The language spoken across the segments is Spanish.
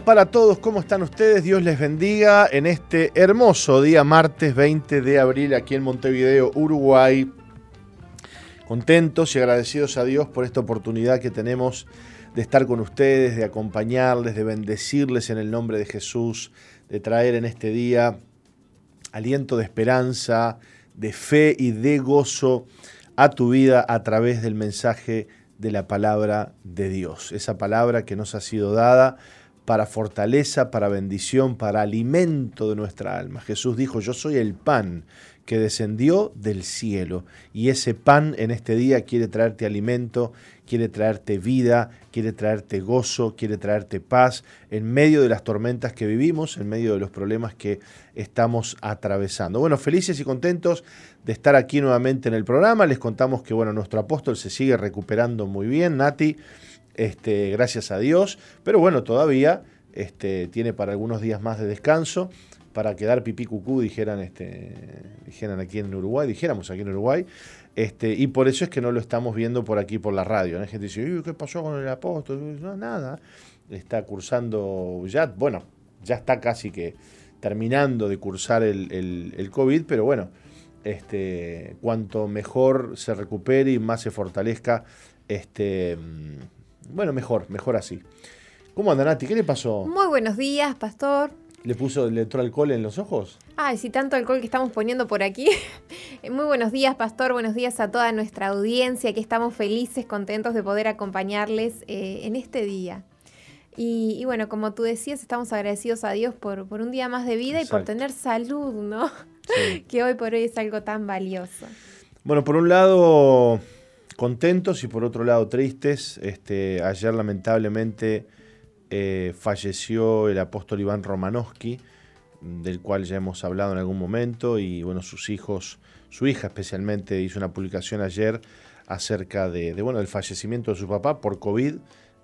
para todos. ¿Cómo están ustedes? Dios les bendiga en este hermoso día, martes 20 de abril, aquí en Montevideo, Uruguay. Contentos y agradecidos a Dios por esta oportunidad que tenemos de estar con ustedes, de acompañarles, de bendecirles en el nombre de Jesús, de traer en este día aliento de esperanza, de fe y de gozo a tu vida a través del mensaje de la palabra de Dios. Esa palabra que nos ha sido dada para fortaleza, para bendición, para alimento de nuestra alma. Jesús dijo, yo soy el pan que descendió del cielo y ese pan en este día quiere traerte alimento, quiere traerte vida, quiere traerte gozo, quiere traerte paz en medio de las tormentas que vivimos, en medio de los problemas que estamos atravesando. Bueno, felices y contentos de estar aquí nuevamente en el programa. Les contamos que bueno, nuestro apóstol se sigue recuperando muy bien, Nati este, gracias a Dios, pero bueno, todavía este, tiene para algunos días más de descanso, para quedar pipí cucú, dijeran, este, aquí en Uruguay, dijéramos aquí en Uruguay, este, y por eso es que no lo estamos viendo por aquí por la radio. Hay gente dice, ¿qué pasó con el apóstol? No, nada, está cursando ya, bueno, ya está casi que terminando de cursar el, el COVID, pero bueno, este, cuanto mejor se recupere y más se fortalezca, este, bueno, mejor, mejor así. ¿Cómo anda Nati? ¿Qué le pasó? Muy buenos días, pastor. ¿Le puso, le entró alcohol en los ojos? Ay, sí, tanto alcohol que estamos poniendo por aquí. Muy buenos días, pastor. Buenos días a toda nuestra audiencia, que estamos felices, contentos de poder acompañarles eh, en este día. Y, bueno, como tú decías, estamos agradecidos a Dios por, por un día más de vida y por tener salud, ¿no? que hoy por hoy es algo tan valioso. Bueno, por un lado, contentos y por otro lado tristes. Este, ayer lamentablemente eh, falleció el apóstol Iván Romanowski, del cual ya hemos hablado en algún momento, y bueno, sus hijos, su hija especialmente hizo una publicación ayer acerca de, bueno, del fallecimiento de su papá por COVID.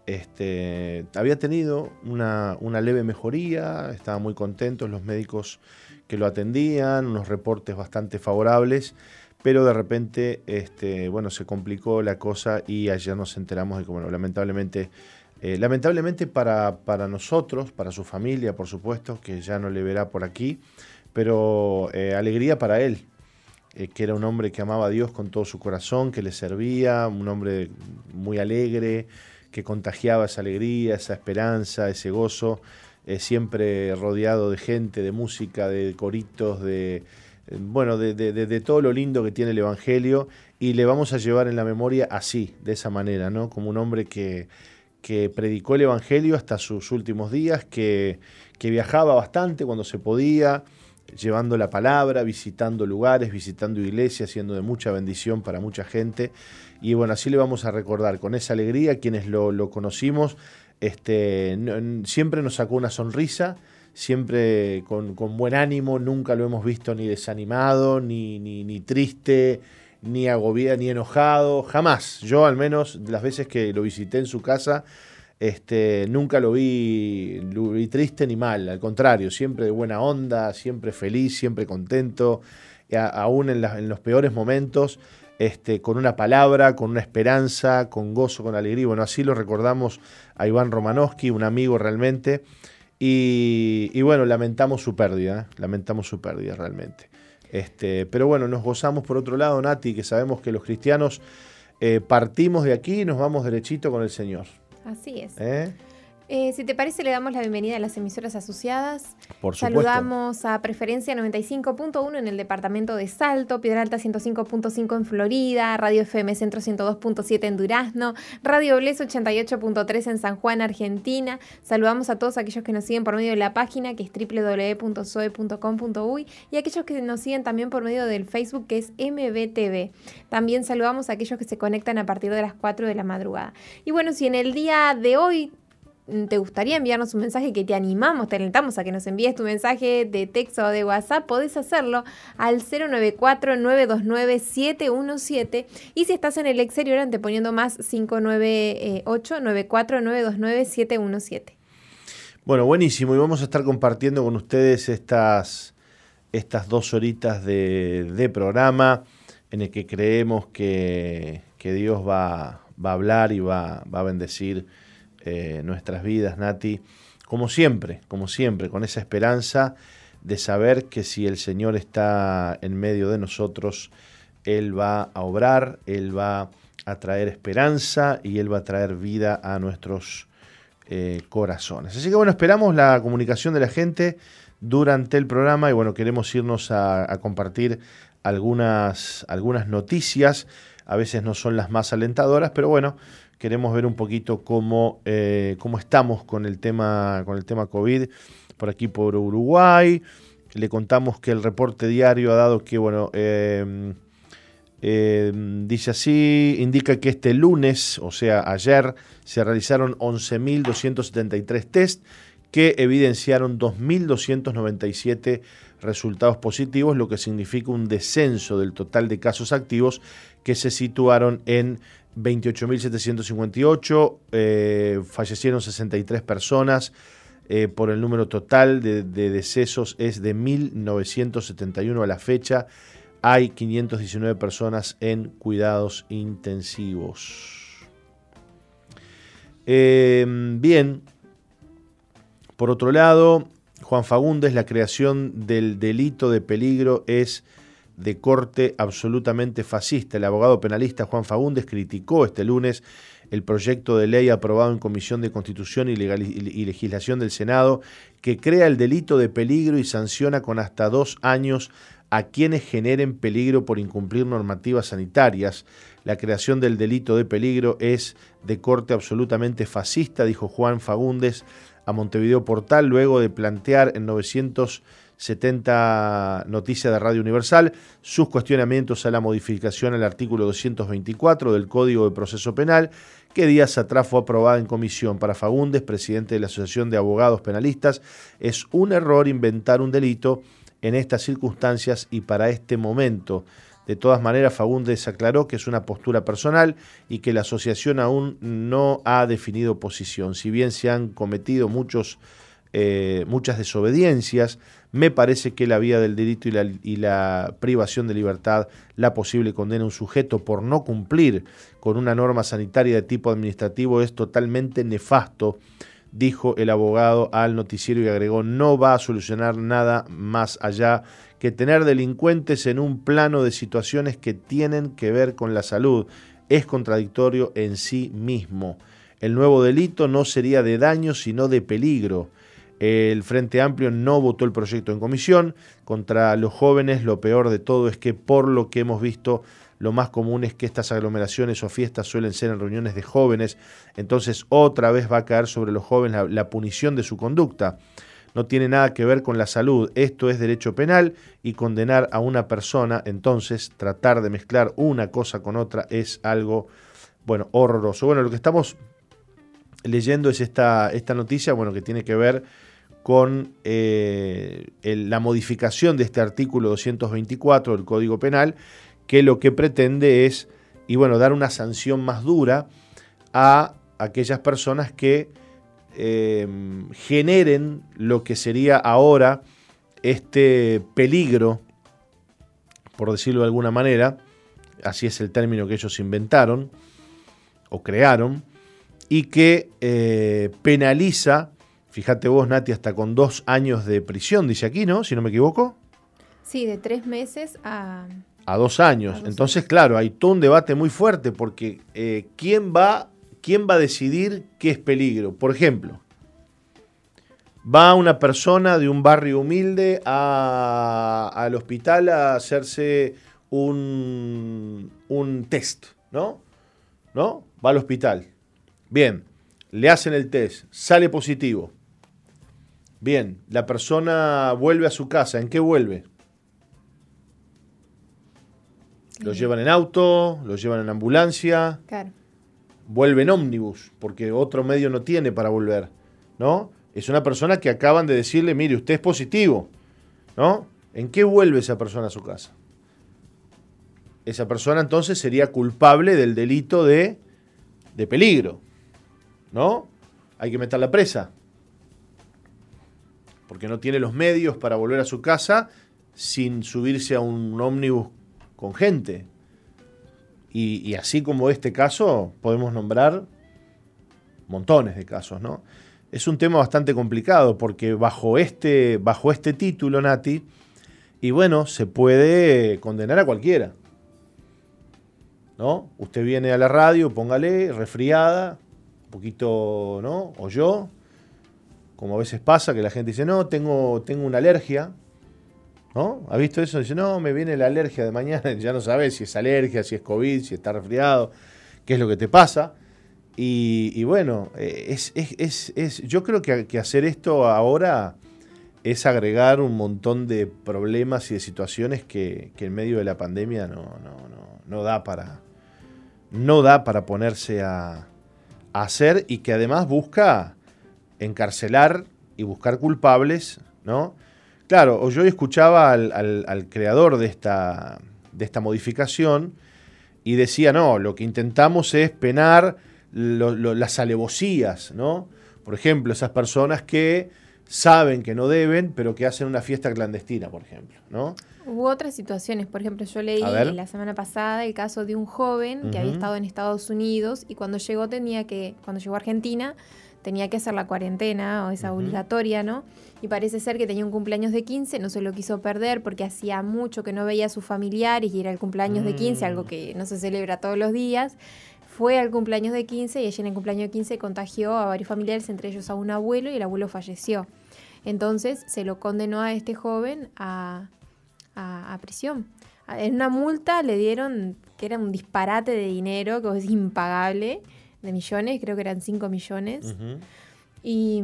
Este, había tenido una, una leve mejoría, estaban muy contentos los médicos que lo atendían, unos reportes bastante favorables, pero de repente, este, bueno, se complicó la cosa y ayer nos enteramos de que, bueno, lamentablemente, eh, lamentablemente para, para, nosotros, para su familia, por supuesto, que ya no le verá por aquí, pero eh, alegría para él, eh, que era un hombre que amaba a Dios con todo su corazón, que le servía, un hombre muy alegre, que contagiaba esa alegría, esa esperanza, ese gozo, siempre rodeado de gente, de música, de coritos, de bueno, de, todo lo lindo que tiene el Evangelio y le vamos a llevar en la memoria así, de esa manera, ¿no? Como un hombre que, predicó el Evangelio hasta sus últimos días, que, que, viajaba bastante cuando se podía, llevando la palabra, visitando lugares, visitando iglesias, siendo de mucha bendición para mucha gente. Y bueno, así le vamos a recordar con esa alegría, quienes lo, lo conocimos, este, siempre nos sacó una sonrisa siempre con, buen ánimo, nunca lo hemos visto ni desanimado, ni, triste, ni agobiado, ni enojado, jamás. Yo al menos las veces que lo visité en su casa, este, nunca lo vi, triste ni mal, al contrario, siempre de buena onda, siempre feliz, siempre contento, aún en, en, los peores momentos, este, con una palabra, con una esperanza, con gozo, con alegría. Bueno, así lo recordamos a Iván Romanowski, un amigo realmente. Y, bueno, lamentamos su pérdida, ¿eh? lamentamos su pérdida realmente. Este, pero bueno, nos gozamos por otro lado, Nati, que sabemos que los cristianos eh, partimos de aquí y nos vamos derechito con el Señor. Así es. ¿Eh? Eh, si te parece, le damos la bienvenida a las emisoras asociadas. Por supuesto. Saludamos a Preferencia 95.1 en el departamento de Salto, Piedra Alta 105.5 en Florida, Radio FM Centro 102.7 en Durazno, Radio Bles 88.3 en San Juan, Argentina. Saludamos a todos aquellos que nos siguen por medio de la página que es www.soe.com.uy y aquellos que nos siguen también por medio del Facebook que es MBTV. También saludamos a aquellos que se conectan a partir de las 4 de la madrugada. Y bueno, si en el día de hoy te gustaría enviarnos un mensaje que te animamos, te alentamos a que nos envíes tu mensaje de texto o de WhatsApp, podés hacerlo al 094-929-717 y si estás en el exterior anteponiendo más 598-94-929-717. Bueno, buenísimo y vamos a estar compartiendo con ustedes estas, estas dos horitas de, programa en el que creemos que, Dios va, va, a hablar y va, va a bendecir eh, nuestras vidas, Nati, como siempre, como siempre, con esa esperanza de saber que si el Señor está en medio de nosotros, Él va a obrar, Él va a traer esperanza y Él va a traer vida a nuestros eh, corazones. Así que bueno, esperamos la comunicación de la gente durante el programa y bueno, queremos irnos a, compartir algunas, algunas noticias. A veces no son las más alentadoras, pero bueno, queremos ver un poquito cómo, eh, cómo estamos con el, tema, con el tema COVID por aquí por Uruguay. Le contamos que el reporte diario ha dado que, bueno, eh, eh, dice así, indica que este lunes, o sea, ayer, se realizaron 11.273 test que evidenciaron 2.297 resultados positivos, lo que significa un descenso del total de casos activos que se situaron en 28.758, eh, fallecieron 63 personas, eh, por el número total de, de decesos es de 1.971 a la fecha hay 519 personas en cuidados intensivos. Em, bien, por otro lado, Juan Fagundes, la creación del delito de peligro es de corte absolutamente fascista. El abogado penalista Juan Fagundes criticó este lunes el proyecto de ley aprobado en Comisión de Constitución y, Legislación del Senado que crea el delito de peligro y sanciona con hasta dos años a quienes generen peligro por incumplir normativas sanitarias. La creación del delito de peligro es de corte absolutamente fascista, dijo Juan Fagundes a Montevideo Portal, luego de plantear en 970 Noticias de Radio Universal sus cuestionamientos a la modificación al artículo 224 del Código de Proceso Penal, que días atrás fue aprobada en comisión. Para Fagundes, presidente de la Asociación de Abogados Penalistas, es un error inventar un delito en estas circunstancias y para este momento. De todas maneras, Fagundes aclaró que es una postura personal y que la asociación aún no ha definido posición. Si bien se han cometido muchos, eh, muchas desobediencias, me parece que la vía del delito y la, y la privación de libertad, la posible condena a un sujeto por no cumplir con una norma sanitaria de tipo administrativo es totalmente nefasto dijo el abogado al noticiero y agregó, no va a solucionar nada más allá que tener delincuentes en un plano de situaciones que tienen que ver con la salud. Es contradictorio en sí mismo. El nuevo delito no sería de daño, sino de peligro. El Frente Amplio no votó el proyecto en comisión. Contra los jóvenes, lo peor de todo es que por lo que hemos visto, lo más común es que estas aglomeraciones o fiestas suelen ser en reuniones de jóvenes, entonces otra vez va a caer sobre los jóvenes la, punición de su conducta. No tiene nada que ver con la salud, esto es derecho penal y condenar a una persona, entonces tratar de mezclar una cosa con otra es algo, bueno, horroroso. Bueno, lo que estamos leyendo es esta, esta noticia, bueno, que tiene que ver con eh, la modificación de este artículo 224 del Código Penal que lo que pretende es, y bueno, dar una sanción más dura a aquellas personas que em, generen lo que sería ahora este peligro, por decirlo de alguna manera, así es el término que ellos inventaron o crearon, y que eh, penaliza, fíjate vos Nati, hasta con dos años de prisión, dice aquí, ¿no? Si no me equivoco. Sí, de tres meses a a dos años. Entonces, claro, hay todo un debate muy fuerte porque eh, ¿quién, va, ¿quién va a decidir qué es peligro? Por ejemplo, va una persona de un barrio humilde al hospital a hacerse un, un test, ¿no? ¿No? Va al hospital. Bien, le hacen el test, sale positivo. Bien, la persona vuelve a su casa. ¿En qué vuelve? Los llevan en auto, los llevan en ambulancia. Claro. Vuelven ómnibus, porque otro medio no tiene para volver. ¿No? Es una persona que acaban de decirle, mire, usted es positivo. ¿No? ¿En qué vuelve esa persona a su casa? Esa persona entonces sería culpable del delito de, de peligro. ¿No? Hay que meterla presa. Porque no tiene los medios para volver a su casa sin subirse a un ómnibus con gente. Y, así como este caso, podemos nombrar montones de casos, ¿no? es un tema bastante complicado porque bajo este, bajo este título, Nati, y bueno, se puede condenar a cualquiera. ¿No? Usted viene a la radio, póngale, resfriada, un poquito, ¿no? O yo, como a veces pasa que la gente dice, no, tengo, tengo una alergia. ¿No? ¿Ha visto eso? Dice, no, me viene la alergia de mañana, ya no sabes si es alergia, si es COVID, si está resfriado, qué es lo que te pasa. Y, bueno, eh, es, es, es, yo creo que, que, hacer esto ahora es agregar un montón de problemas y de situaciones que, que en medio de la pandemia no, no, no, no, da para no da para ponerse a hacer y que además busca encarcelar y buscar culpables, ¿no? Claro, yo escuchaba al, al, al creador de esta, de esta modificación y decía, no, lo que intentamos es penar las alevosías, ¿no? Por ejemplo, esas personas que saben que no deben, pero que hacen una fiesta clandestina, por ejemplo, ¿no? Hubo otras situaciones, por ejemplo, yo leí la semana pasada el caso de un joven que había estado en Estados Unidos y cuando llegó tenía que, cuando llegó a Argentina, tenía que hacer la cuarentena o esa obligatoria, ¿no? Y parece ser que tenía un cumpleaños de 15, no se lo quiso perder porque hacía mucho que no veía a sus familiares y era el cumpleaños de 15, algo mm. que no se celebra todos los días fue al cumpleaños de 15 y ella en el cumpleaños de 15 contagió a varios familiares, entre ellos a un abuelo, y el abuelo falleció. Entonces se lo condenó a este joven a, prisión. En una multa le dieron, que era un disparate de dinero, que es impagable, de millones, creo que eran 5 millones. Y.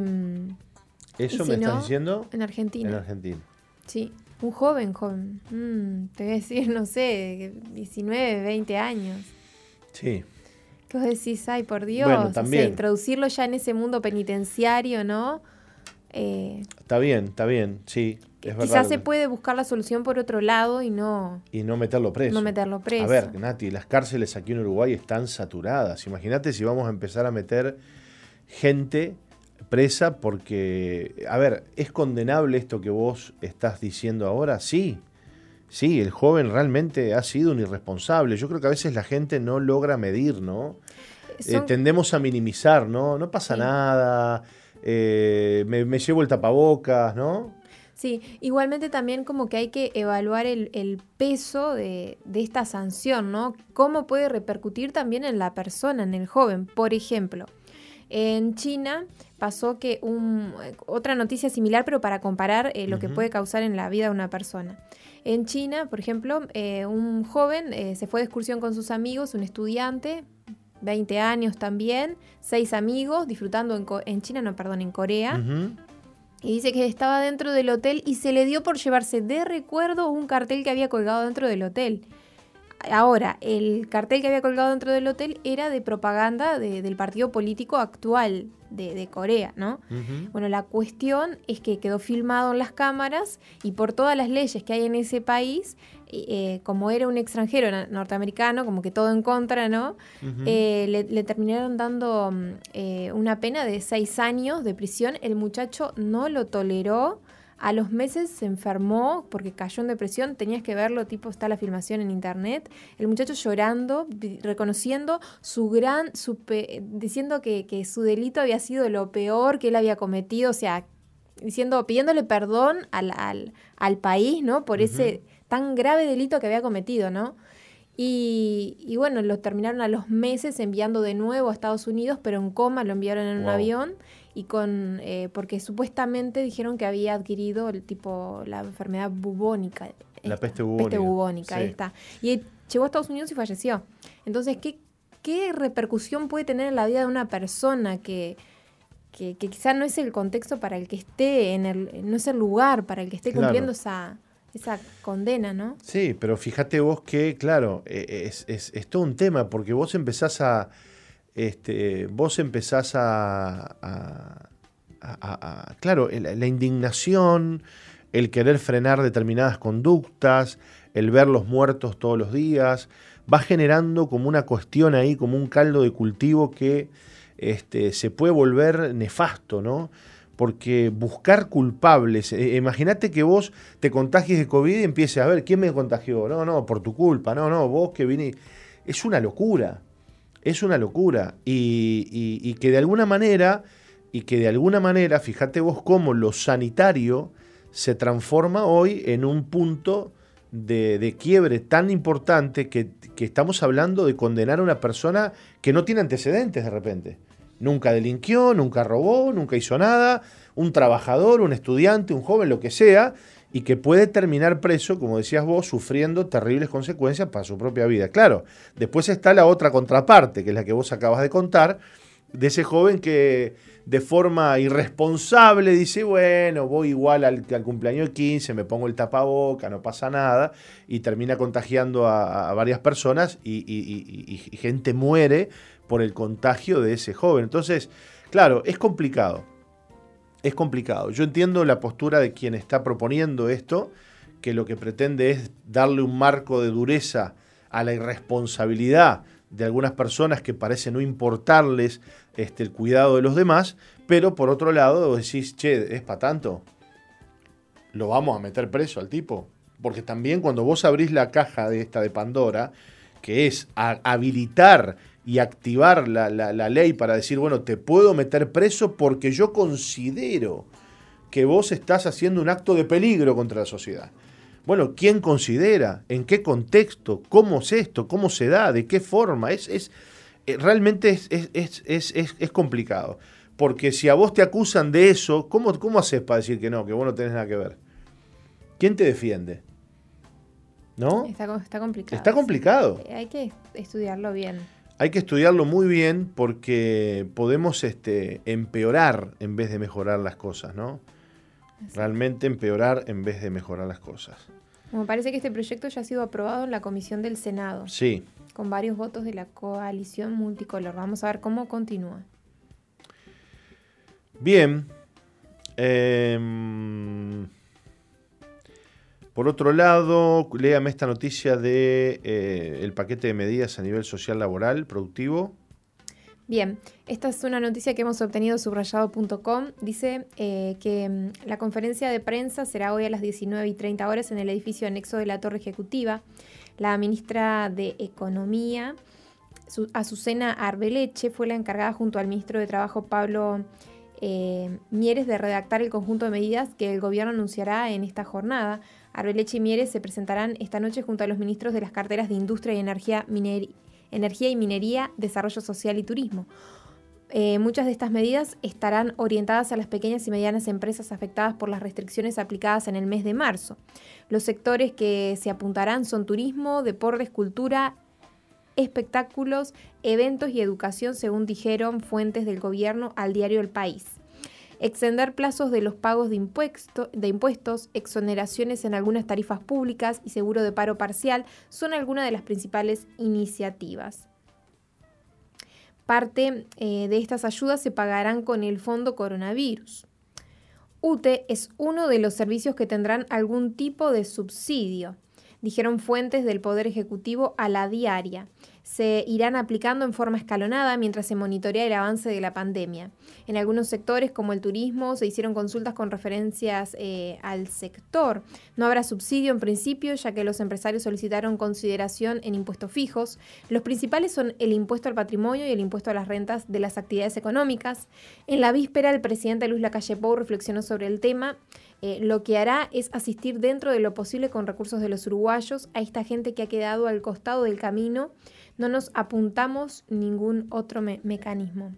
¿Eso me estás diciendo? En Argentina. En Argentina. Sí, un joven, joven. Mm, te voy a decir, no sé, 19, 20 años. Sí. Vos decís, ay, por Dios, también. introducirlo ya en ese mundo penitenciario, ¿no? Eh, está bien, está bien, sí. Es quizás se puede buscar la solución por otro lado y no... Y no meterlo preso. No meterlo preso. A ver, Nati, las cárceles aquí en Uruguay están saturadas. Imagínate si vamos a empezar a meter gente presa porque, a ver, ¿es condenable esto que vos estás diciendo ahora? Sí. Sí, el joven realmente ha sido un irresponsable. Yo creo que a veces la gente no logra medir, ¿no? Eh, tendemos a minimizar, ¿no? No pasa nada, eh, me, llevo el tapabocas, ¿no? Sí, igualmente también como que hay que evaluar el, peso de, de, esta sanción, ¿no? Cómo puede repercutir también en la persona, en el joven. Por ejemplo, en China pasó que un, otra noticia similar, pero para comparar eh, lo que puede causar en la vida de una persona. En China, por ejemplo, eh, un joven eh, se fue de excursión con sus amigos, un estudiante, 20 años también, seis amigos, disfrutando en, China, no, perdón, en Corea. Y dice que estaba dentro del hotel y se le dio por llevarse de recuerdo un cartel que había colgado dentro del hotel. Ahora, el cartel que había colgado dentro del hotel era de propaganda del partido político actual de, Corea, ¿no? Bueno, la cuestión es que quedó filmado en las cámaras y por todas las leyes que hay en ese país, eh, como era un extranjero norteamericano, como que todo en contra, ¿no? Eh, le, terminaron dando mm, eh, una pena de seis años de prisión. El muchacho no lo toleró a los meses se enfermó porque cayó en depresión, tenías que verlo, tipo está la filmación en internet, el muchacho llorando, reconociendo su gran, su diciendo que, su delito había sido lo peor que él había cometido, o sea, diciendo, pidiéndole perdón al, al, país, ¿no? Por ese tan grave delito que había cometido, ¿no? Y, y, bueno, lo terminaron a los meses enviando de nuevo a Estados Unidos, pero en coma lo enviaron en un avión y con eh, porque supuestamente dijeron que había adquirido el tipo la enfermedad bubónica la peste bubónica, peste bubónica ahí está. Y llegó a Estados Unidos y falleció. Entonces qué qué repercusión puede tener en la vida de una persona que que, quizá no es el contexto para el que esté en el no es el lugar para el que esté cumpliendo esa esa condena, ¿no? Sí, pero fíjate vos que, claro, e, es, es, es todo un tema, porque vos empezás a, este, vos empezás a, claro, la, indignación, el querer frenar determinadas conductas, el ver los muertos todos los días, va generando como una cuestión ahí, como un caldo de cultivo que este, se puede volver nefasto, ¿no? Porque buscar culpables, eh, imagínate que vos te contagies de COVID y empieces a ver quién me contagió, no, no, por tu culpa, no, no, vos que viniste, es una locura es una locura y, que de alguna manera y que de alguna manera, fíjate vos cómo lo sanitario se transforma hoy en un punto de, quiebre tan importante que, que, estamos hablando de condenar a una persona que no tiene antecedentes de repente. Nunca delinquió, nunca robó, nunca hizo nada, un trabajador, un estudiante, un joven, lo que sea, y que puede terminar preso, como decías vos, sufriendo terribles consecuencias para su propia vida. Claro, después está la otra contraparte, que es la que vos acabas de contar, de ese joven que de forma irresponsable dice, bueno, voy igual al, cumpleaños 15, me pongo el tapaboca, no pasa nada, y termina contagiando a, varias personas y, gente muere por el contagio de ese joven. Entonces, claro, es complicado, es complicado. Yo entiendo la postura de quien está proponiendo esto, que lo que pretende es darle un marco de dureza a la irresponsabilidad de algunas personas que parece no importarles este, el cuidado de los demás, pero por otro lado vos decís, che, ¿es para tanto? ¿Lo vamos a meter preso al tipo? Porque también cuando vos abrís la caja de esta de Pandora, que es habilitar y activar la, la ley para decir, bueno, te puedo meter preso porque yo considero que vos estás haciendo un acto de peligro contra la sociedad. Bueno, ¿quién considera? ¿En qué contexto? ¿Cómo es esto? ¿Cómo se da? ¿De qué forma? Es, es, eh, realmente es, es, complicado. Porque si a vos te acusan de eso, ¿cómo, ¿cómo haces para decir que no, que vos no tenés nada que ver? ¿Quién te defiende? ¿No? Está, complicado. Está complicado. Hay que estudiarlo bien. Hay que estudiarlo muy bien porque podemos este, empeorar en vez de mejorar las cosas, ¿no? Realmente empeorar en vez de mejorar las cosas. Me parece que este proyecto ya ha sido aprobado en la comisión del Senado. Sí. Con varios votos de la coalición multicolor. Vamos a ver cómo continúa. Bien. Em, por otro lado, léame esta noticia de eh, paquete de medidas a nivel social laboral productivo. Bien, esta es una noticia que hemos obtenido subrayado.com. Dice eh, que mm, la conferencia de prensa será hoy a las 19 y 30 horas en el edificio anexo de la Torre Ejecutiva. La ministra de Economía, Azucena Arbeleche, fue la encargada junto al ministro de Trabajo Pablo eh, Mieres de redactar el conjunto de medidas que el gobierno anunciará en esta jornada. Arbeleche y Mieres se presentarán esta noche junto a los ministros de las carteras de Industria y Energía energía y minería, desarrollo social y turismo. Eh, muchas de estas medidas estarán orientadas a las pequeñas y medianas empresas afectadas por las restricciones aplicadas en el mes de marzo. Los sectores que se apuntarán son turismo, deportes, cultura, espectáculos, eventos y educación, según dijeron fuentes del gobierno al diario El País extender plazos de los pagos de, impuestos, exoneraciones en algunas tarifas públicas y seguro de paro parcial son algunas de las principales iniciativas. Parte eh, de estas ayudas se pagarán con el Fondo Coronavirus. UTE es uno de los servicios que tendrán algún tipo de subsidio, dijeron fuentes del Poder Ejecutivo a la diaria se irán aplicando en forma escalonada mientras se monitorea el avance de la pandemia. En algunos sectores, como el turismo, se hicieron consultas con referencias eh, al sector. No habrá subsidio en principio, ya que los empresarios solicitaron consideración en impuestos fijos. Los principales son el impuesto al patrimonio y el impuesto a las rentas de las actividades económicas. En la víspera, el presidente Luis Lacalle Pou reflexionó sobre el tema. Eh, lo que hará es asistir dentro de lo posible con recursos de los uruguayos a esta gente que ha quedado al costado del camino no nos apuntamos ningún otro mecanismo.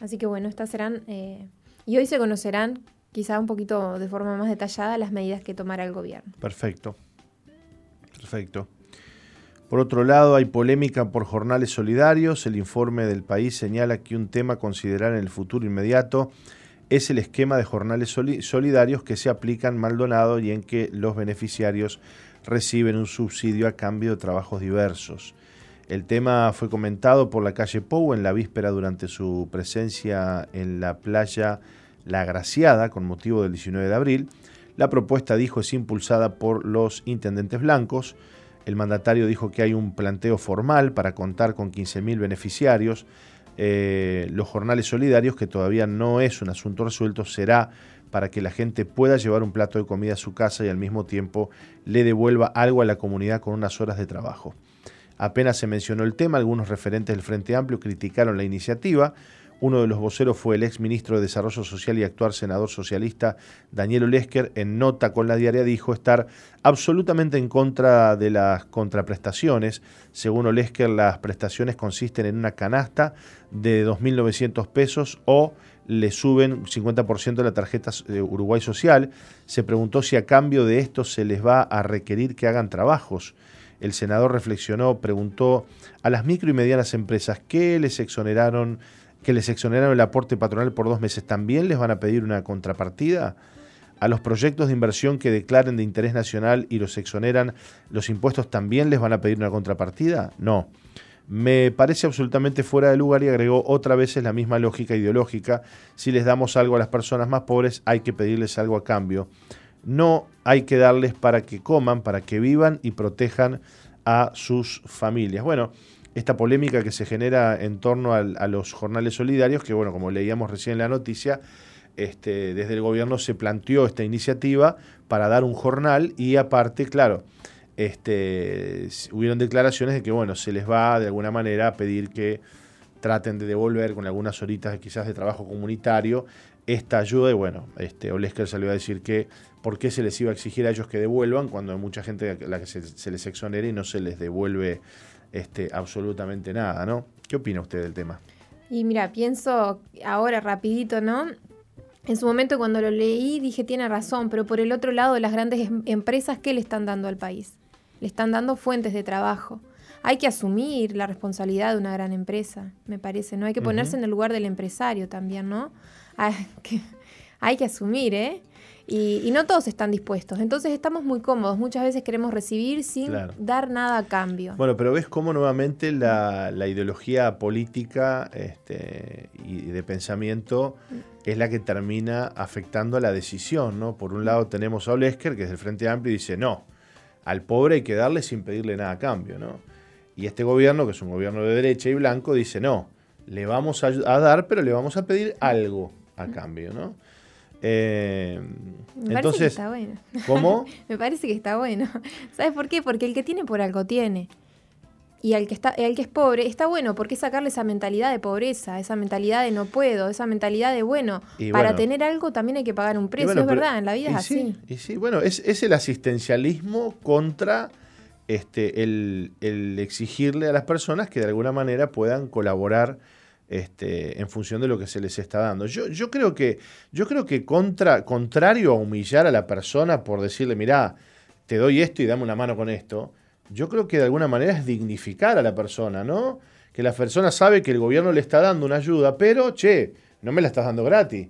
Así que bueno, estas serán, eh, y hoy se conocerán quizá un poquito de forma más detallada las medidas que tomará el gobierno. Perfecto, perfecto. Por otro lado, hay polémica por jornales solidarios. El informe del país señala que un tema a considerar en el futuro inmediato es el esquema de jornales solidarios que se aplican Maldonado y en que los beneficiarios reciben un subsidio a cambio de trabajos diversos. El tema fue comentado por la calle Pou en la víspera durante su presencia en la playa La Graciada con motivo del 19 de abril. La propuesta, dijo, es impulsada por los intendentes blancos. El mandatario dijo que hay un planteo formal para contar con 15.000 beneficiarios. Eh, los jornales solidarios, que todavía no es un asunto resuelto, será para que la gente pueda llevar un plato de comida a su casa y al mismo tiempo le devuelva algo a la comunidad con unas horas de trabajo. Apenas se mencionó el tema, algunos referentes del Frente Amplio criticaron la iniciativa. Uno de los voceros fue el ex ministro de Desarrollo Social y actual senador socialista Daniel Olesker. En nota con la diaria dijo estar absolutamente en contra de las contraprestaciones. Según Olesker, las prestaciones consisten en una canasta de 2.900 pesos o le suben 50% de la tarjeta de Uruguay Social. Se preguntó si a cambio de esto se les va a requerir que hagan trabajos. El senador reflexionó, preguntó a las micro y medianas empresas qué les exoneraron que les exoneraron el aporte patronal por dos meses, ¿también les van a pedir una contrapartida? ¿A los proyectos de inversión que declaren de interés nacional y los exoneran los impuestos también les van a pedir una contrapartida? No. Me parece absolutamente fuera de lugar y agregó otra vez la misma lógica ideológica. Si les damos algo a las personas más pobres, hay que pedirles algo a cambio. No hay que darles para que coman, para que vivan y protejan a sus familias. Bueno, esta polémica que se genera en torno a los jornales solidarios, que bueno, como leíamos recién en la noticia, este, desde el gobierno se planteó esta iniciativa para dar un jornal y aparte, claro, este, hubieron declaraciones de que bueno, se les va de alguna manera a pedir que traten de devolver con algunas horitas quizás de trabajo comunitario esta ayuda y bueno, este, Olesker salió a decir que por qué se les iba a exigir a ellos que devuelvan cuando hay mucha gente a la que se, se les exonera y no se les devuelve este, absolutamente nada, ¿no? ¿Qué opina usted del tema? Y mira, pienso ahora rapidito, ¿no? En su momento cuando lo leí dije tiene razón, pero por el otro lado las grandes em, empresas, ¿qué le están dando al país? Le están dando fuentes de trabajo. Hay que asumir la responsabilidad de una gran empresa, me parece, ¿no? Hay que ponerse en el lugar del empresario también, ¿no? Hay que, hay que asumir, ¿eh? Y, no todos están dispuestos. Entonces estamos muy cómodos. Muchas veces queremos recibir sin dar nada a cambio. Bueno, pero ves cómo nuevamente la, ideología política este, y de pensamiento es la que termina afectando a la decisión. ¿no? Por un lado tenemos a Olesker, que es del Frente Amplio, y dice, no, al pobre hay que darle sin pedirle nada a cambio. ¿no? Y este gobierno, que es un gobierno de derecha y blanco, dice, no, le vamos a, a dar, pero le vamos a pedir algo a cambio. ¿no? Eh, Me entonces, parece que está bueno. ¿Cómo? Me parece que está bueno. ¿Sabes por qué? Porque el que tiene por algo tiene. Y al que, está, el que es pobre está bueno porque sacarle esa mentalidad de pobreza, esa mentalidad de no puedo, esa mentalidad de bueno, para tener algo también hay que pagar un precio, es verdad, en la vida es así. Y sí, bueno, es, es el asistencialismo contra este, el, el exigirle a las personas que de alguna manera puedan colaborar este, en función de lo que se les está dando. Yo, yo creo que, yo creo que contra, contrario a humillar a la persona por decirle, mirá, te doy esto y dame una mano con esto, yo creo que de alguna manera es dignificar a la persona, ¿no? Que la persona sabe que el gobierno le está dando una ayuda, pero, che, no me la estás dando gratis,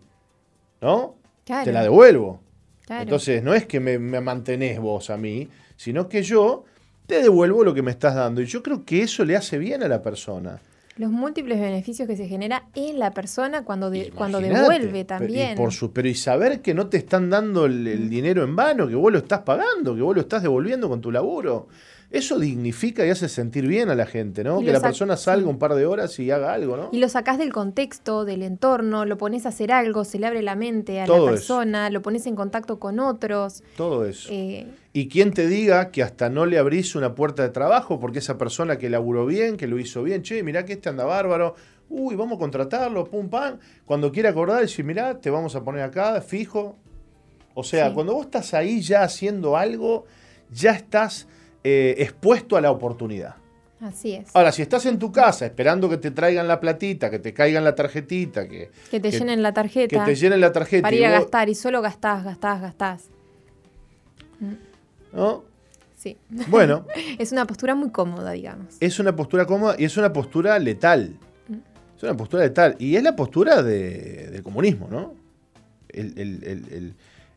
¿no? Te la devuelvo. Entonces, no es que me, me mantenés vos a mí, sino que yo te devuelvo lo que me estás dando. Y yo creo que eso le hace bien a la persona los múltiples beneficios que se genera en la persona cuando, cuando devuelve también. Pero y, por pero y saber que no te están dando el, mm. dinero en vano, que vos lo estás pagando, que vos lo estás devolviendo con tu laburo. Eso dignifica y hace sentir bien a la gente, ¿no? que la persona salga un par de horas y haga algo, ¿no? Y lo sacás del contexto, del entorno, lo pones a hacer algo, se le abre la mente a la persona, lo pones en contacto con otros. Todo eso. Eh, y quién te diga que hasta no le abrís una puerta de trabajo porque esa persona que laburó bien, que lo hizo bien, che, mirá que este anda bárbaro, uy, vamos a contratarlo, pum, pam. Cuando quiera acordar, decir, mirá, te vamos a poner acá, fijo. O sea, cuando vos estás ahí ya haciendo algo, ya estás eh, expuesto a la oportunidad. Así es. Ahora, si estás en tu casa esperando que te traigan la platita, que te caigan la tarjetita, que, que te llenen la tarjeta. Que te llenen la tarjeta. Para ir a gastar y solo gastás, gastás, gastás. ¿No? Sí. Bueno. es una postura muy cómoda, digamos. Es una postura cómoda y es una postura letal. Mm. Es una postura letal. Y es la postura del comunismo, ¿no? el,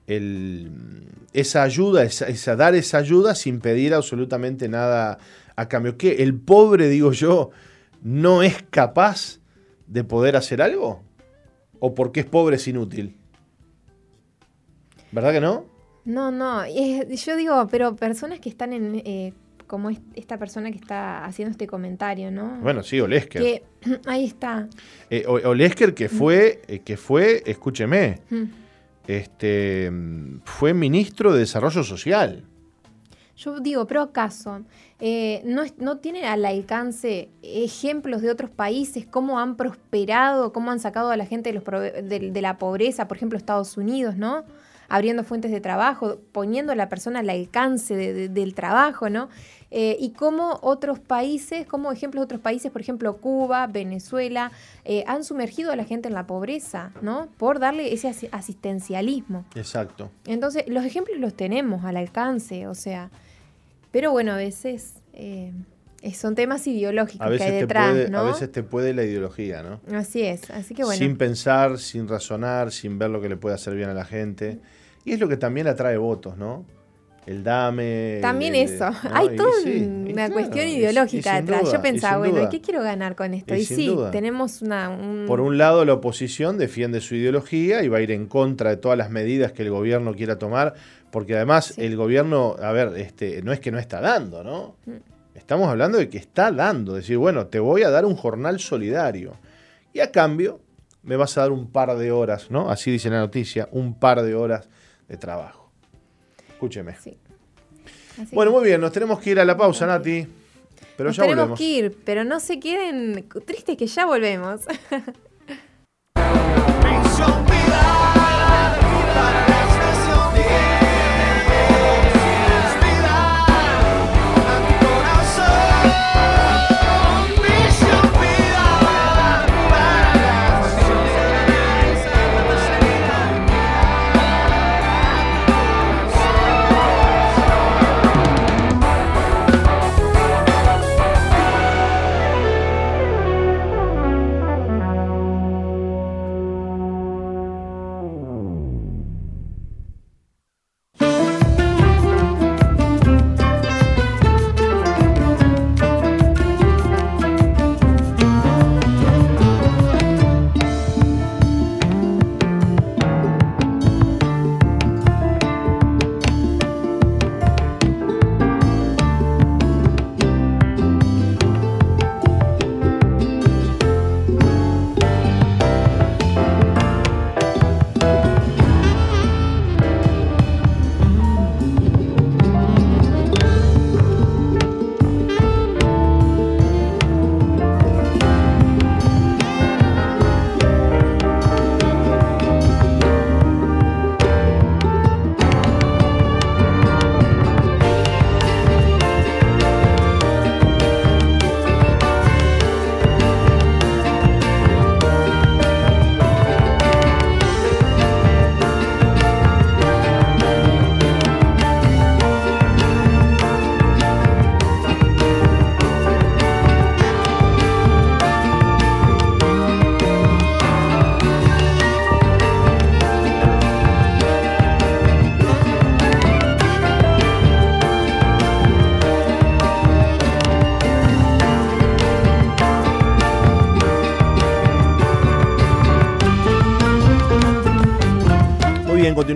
esa ayuda, esa, dar esa ayuda sin pedir absolutamente nada a cambio. ¿Qué? ¿El pobre, digo yo, no es capaz de poder hacer algo? ¿O porque es pobre es inútil? ¿Verdad que no? No, no. Yo digo, pero personas que están en... Eh, como esta persona que está haciendo este comentario, ¿no? Bueno, sí, Olesker. ahí está. Eh, Olesker que fue, eh, que fue, escúcheme, este, fue ministro de Desarrollo Social. Yo digo, pero acaso, eh, no, no tienen al alcance ejemplos de otros países, cómo han prosperado, cómo han sacado a la gente de, los de, la pobreza, por ejemplo, Estados Unidos, ¿no? Abriendo fuentes de trabajo, poniendo a la persona al alcance del trabajo, ¿no? Eh, y cómo otros países, como ejemplos de otros países, por ejemplo Cuba, Venezuela, eh, han sumergido a la gente en la pobreza, ¿no? Por darle ese asistencialismo. Exacto. Entonces, los ejemplos los tenemos al alcance, o sea, pero bueno, a veces eh, son temas ideológicos que hay detrás, ¿no? A veces te puede la ideología, ¿no? Así es, así que bueno. Sin pensar, sin razonar, sin ver lo que le puede hacer bien a la gente. Y es lo que también atrae votos, ¿no? el dame. También eso. Hay toda una cuestión ideológica detrás. Yo pensaba, bueno, ¿qué quiero ganar con esto? Y, sí, tenemos una. Por un lado, la oposición defiende su ideología y va a ir en contra de todas las medidas que el gobierno quiera tomar, porque además el gobierno, a ver, este, no es que no está dando, ¿no? Mm. Estamos hablando de que está dando, decir, bueno, te voy a dar un jornal solidario. Y a cambio, me vas a dar un par de horas, ¿no? Así dice la noticia, un par de horas de trabajo. Escúcheme. bueno, muy bien, nos tenemos que ir a la pausa, Nati. Pero nos ya tenemos que ir, pero no se queden tristes que ya volvemos.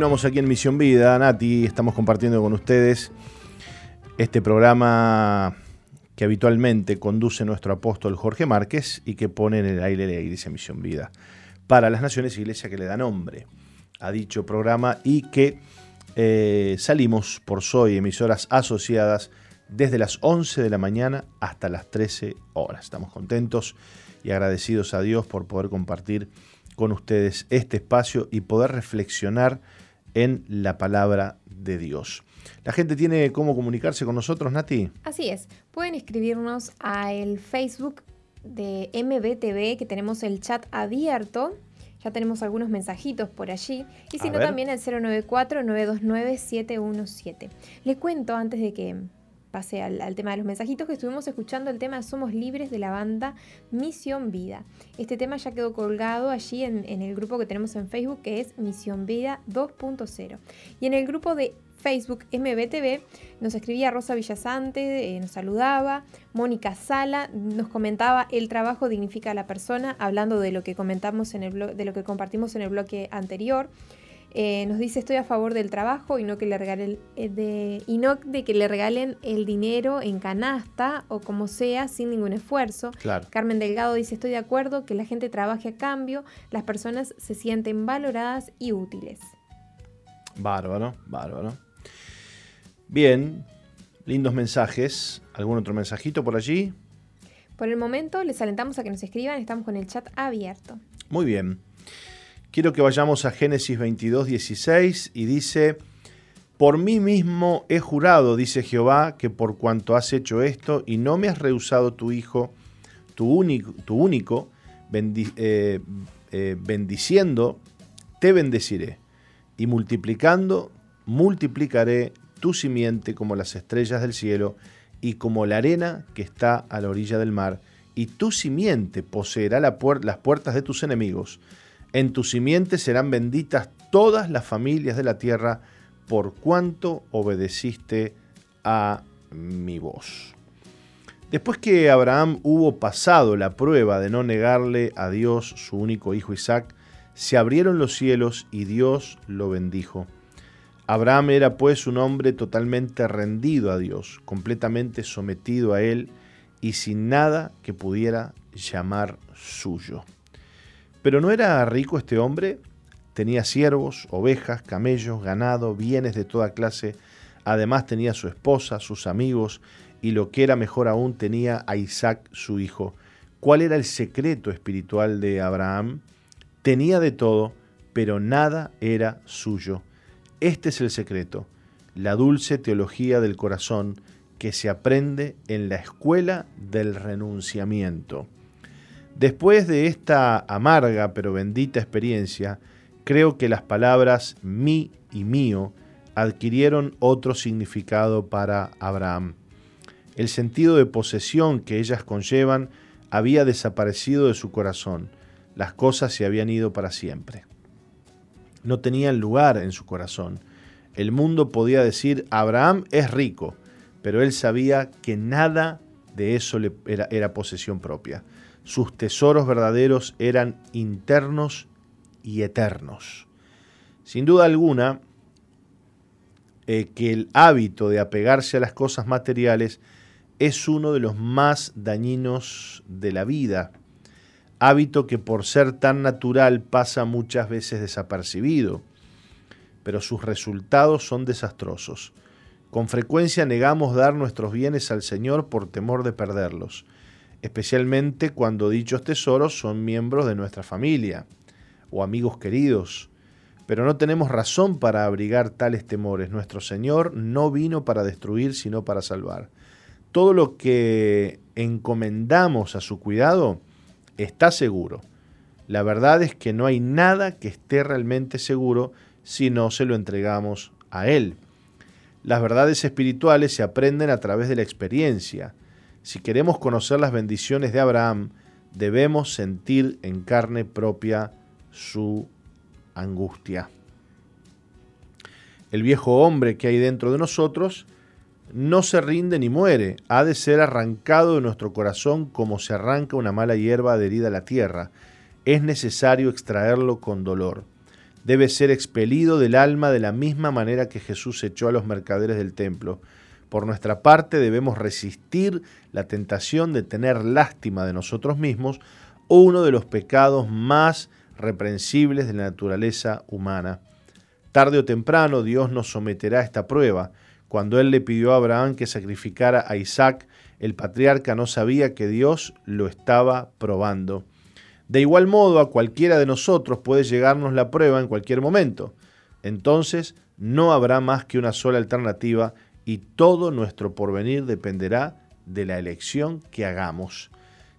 continuamos aquí en Misión Vida. Nati, estamos compartiendo con ustedes este programa que habitualmente conduce nuestro apóstol Jorge Márquez y que pone en el aire la Iglesia Misión Vida para las Naciones Iglesia que le da nombre a dicho programa y que eh, salimos por Soy, emisoras asociadas, desde las 11 de la mañana hasta las 13 horas. Estamos contentos y agradecidos a Dios por poder compartir con ustedes este espacio y poder reflexionar en la palabra de Dios. ¿La gente tiene cómo comunicarse con nosotros, Nati? Así es. Pueden escribirnos al Facebook de MBTV, que tenemos el chat abierto. Ya tenemos algunos mensajitos por allí. Y si no, también al 094-929-717. Le cuento antes de que pase al, tema de los mensajitos, que estuvimos escuchando el tema Somos Libres de la banda Misión Vida. Este tema ya quedó colgado allí en, el grupo que tenemos en Facebook, que es Misión Vida 2.0. Y en el grupo de Facebook MBTV nos escribía Rosa Villasante, eh, nos saludaba, Mónica Sala nos comentaba el trabajo dignifica a la persona, hablando de lo que comentamos en el de lo que compartimos en el bloque anterior. Eh, nos dice estoy a favor del trabajo y no que le regalen eh, de, y no de que le regalen el dinero en canasta o como sea sin ningún esfuerzo. Carmen Delgado dice estoy de acuerdo que la gente trabaje a cambio, las personas se sienten valoradas y útiles. Bárbaro, bárbaro. Bien, Lindos mensajes. ¿Algún otro mensajito por allí? Por el momento les alentamos a que nos escriban, estamos con el chat abierto. Muy bien. Quiero que vayamos a Génesis 22, 16 y dice, por mí mismo he jurado, dice Jehová, que por cuanto has hecho esto y no me has rehusado tu hijo, tu único, eh, eh, bendiciendo, te bendeciré y multiplicando, multiplicaré tu simiente como las estrellas del cielo y como la arena que está a la orilla del mar, y tu simiente poseerá las puertas de tus enemigos. En tu simiente serán benditas todas las familias de la tierra, por cuanto obedeciste a mi voz. Después que Abraham hubo pasado la prueba de no negarle a Dios su único hijo Isaac, se abrieron los cielos y Dios lo bendijo. Abraham era pues un hombre totalmente rendido a Dios, completamente sometido a Él y sin nada que pudiera llamar suyo. Pero no era rico este hombre, tenía siervos, ovejas, camellos, ganado, bienes de toda clase, además tenía su esposa, sus amigos, y lo que era mejor aún tenía a Isaac su hijo. ¿Cuál era el secreto espiritual de Abraham? Tenía de todo, pero nada era suyo. Este es el secreto, la dulce teología del corazón que se aprende en la escuela del renunciamiento. Después de esta amarga pero bendita experiencia, creo que las palabras mí y mío adquirieron otro significado para Abraham. El sentido de posesión que ellas conllevan había desaparecido de su corazón. Las cosas se habían ido para siempre no tenían lugar en su corazón. El mundo podía decir, Abraham es rico, pero él sabía que nada de eso era, era posesión propia. Sus tesoros verdaderos eran internos y eternos. Sin duda alguna, eh, que el hábito de apegarse a las cosas materiales es uno de los más dañinos de la vida hábito que por ser tan natural pasa muchas veces desapercibido, pero sus resultados son desastrosos. Con frecuencia negamos dar nuestros bienes al Señor por temor de perderlos, especialmente cuando dichos tesoros son miembros de nuestra familia o amigos queridos. Pero no tenemos razón para abrigar tales temores. Nuestro Señor no vino para destruir, sino para salvar. Todo lo que encomendamos a su cuidado está seguro. La verdad es que no hay nada que esté realmente seguro si no se lo entregamos a Él. Las verdades espirituales se aprenden a través de la experiencia. Si queremos conocer las bendiciones de Abraham, debemos sentir en carne propia su angustia. El viejo hombre que hay dentro de nosotros no se rinde ni muere, ha de ser arrancado de nuestro corazón como se arranca una mala hierba adherida a la tierra. Es necesario extraerlo con dolor. Debe ser expelido del alma de la misma manera que Jesús echó a los mercaderes del templo. Por nuestra parte debemos resistir la tentación de tener lástima de nosotros mismos, uno de los pecados más reprensibles de la naturaleza humana. Tarde o temprano Dios nos someterá a esta prueba, cuando él le pidió a Abraham que sacrificara a Isaac, el patriarca no sabía que Dios lo estaba probando. De igual modo, a cualquiera de nosotros puede llegarnos la prueba en cualquier momento. Entonces, no habrá más que una sola alternativa y todo nuestro porvenir dependerá de la elección que hagamos.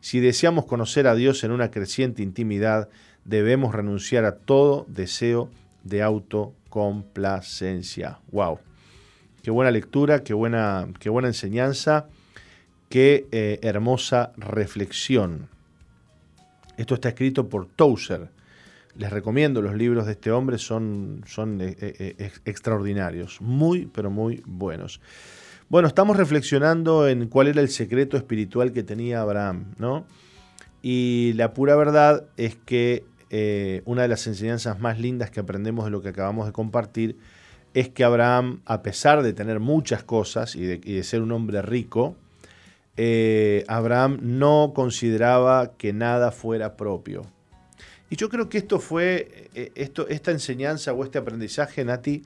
Si deseamos conocer a Dios en una creciente intimidad, debemos renunciar a todo deseo de autocomplacencia. ¡Wow! Qué buena lectura, qué buena, qué buena enseñanza, qué eh, hermosa reflexión. Esto está escrito por Tozer. Les recomiendo los libros de este hombre, son, son eh, eh, extraordinarios, muy, pero muy buenos. Bueno, estamos reflexionando en cuál era el secreto espiritual que tenía Abraham, ¿no? Y la pura verdad es que una de las enseñanzas más lindas que aprendemos de lo que acabamos de compartir es que Abraham, a pesar de tener muchas cosas y de, ser un hombre rico, eh, Abraham no consideraba que nada fuera propio. Y yo creo que esto fue, eh, esto, esta enseñanza o este aprendizaje, Nati,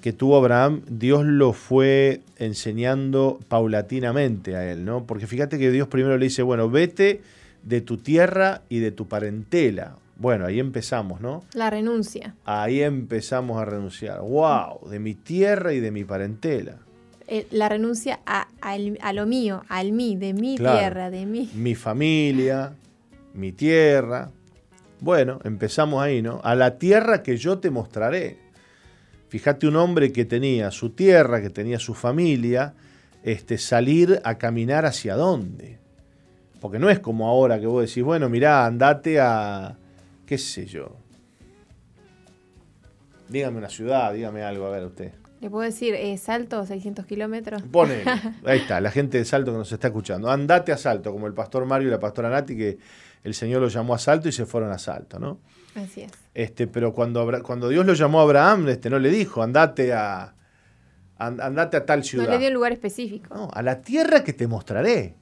que tuvo Abraham, Dios lo fue enseñando paulatinamente a él, ¿no? Porque fíjate que Dios primero le dice, bueno, vete de tu tierra y de tu parentela. Bueno, ahí empezamos, ¿no? La renuncia. Ahí empezamos a renunciar. ¡Wow! De mi tierra y de mi parentela. Eh, la renuncia a, lo mío, al mí, de mi tierra, de mí. Mi familia, mi tierra. Bueno, empezamos ahí, ¿no? A la tierra que yo te mostraré. Fíjate un hombre que tenía su tierra, que tenía su familia, este, salir a caminar hacia dónde. Porque no es como ahora que vos decís, bueno, mirá, andate a, qué sé yo. Dígame una ciudad, dígame algo, a ver usted. Le puedo decir, eh, Salto, 600 kilómetros. Pone, ahí está, la gente de Salto que nos está escuchando. Andate a Salto, como el pastor Mario y la pastora Nati, que el Señor lo llamó a Salto y se fueron a Salto, ¿no? Así es. Este, pero cuando, cuando Dios lo llamó a Abraham, este, no le dijo, andate a, andate a tal ciudad. No le dio un lugar específico. No, a la tierra que te mostraré.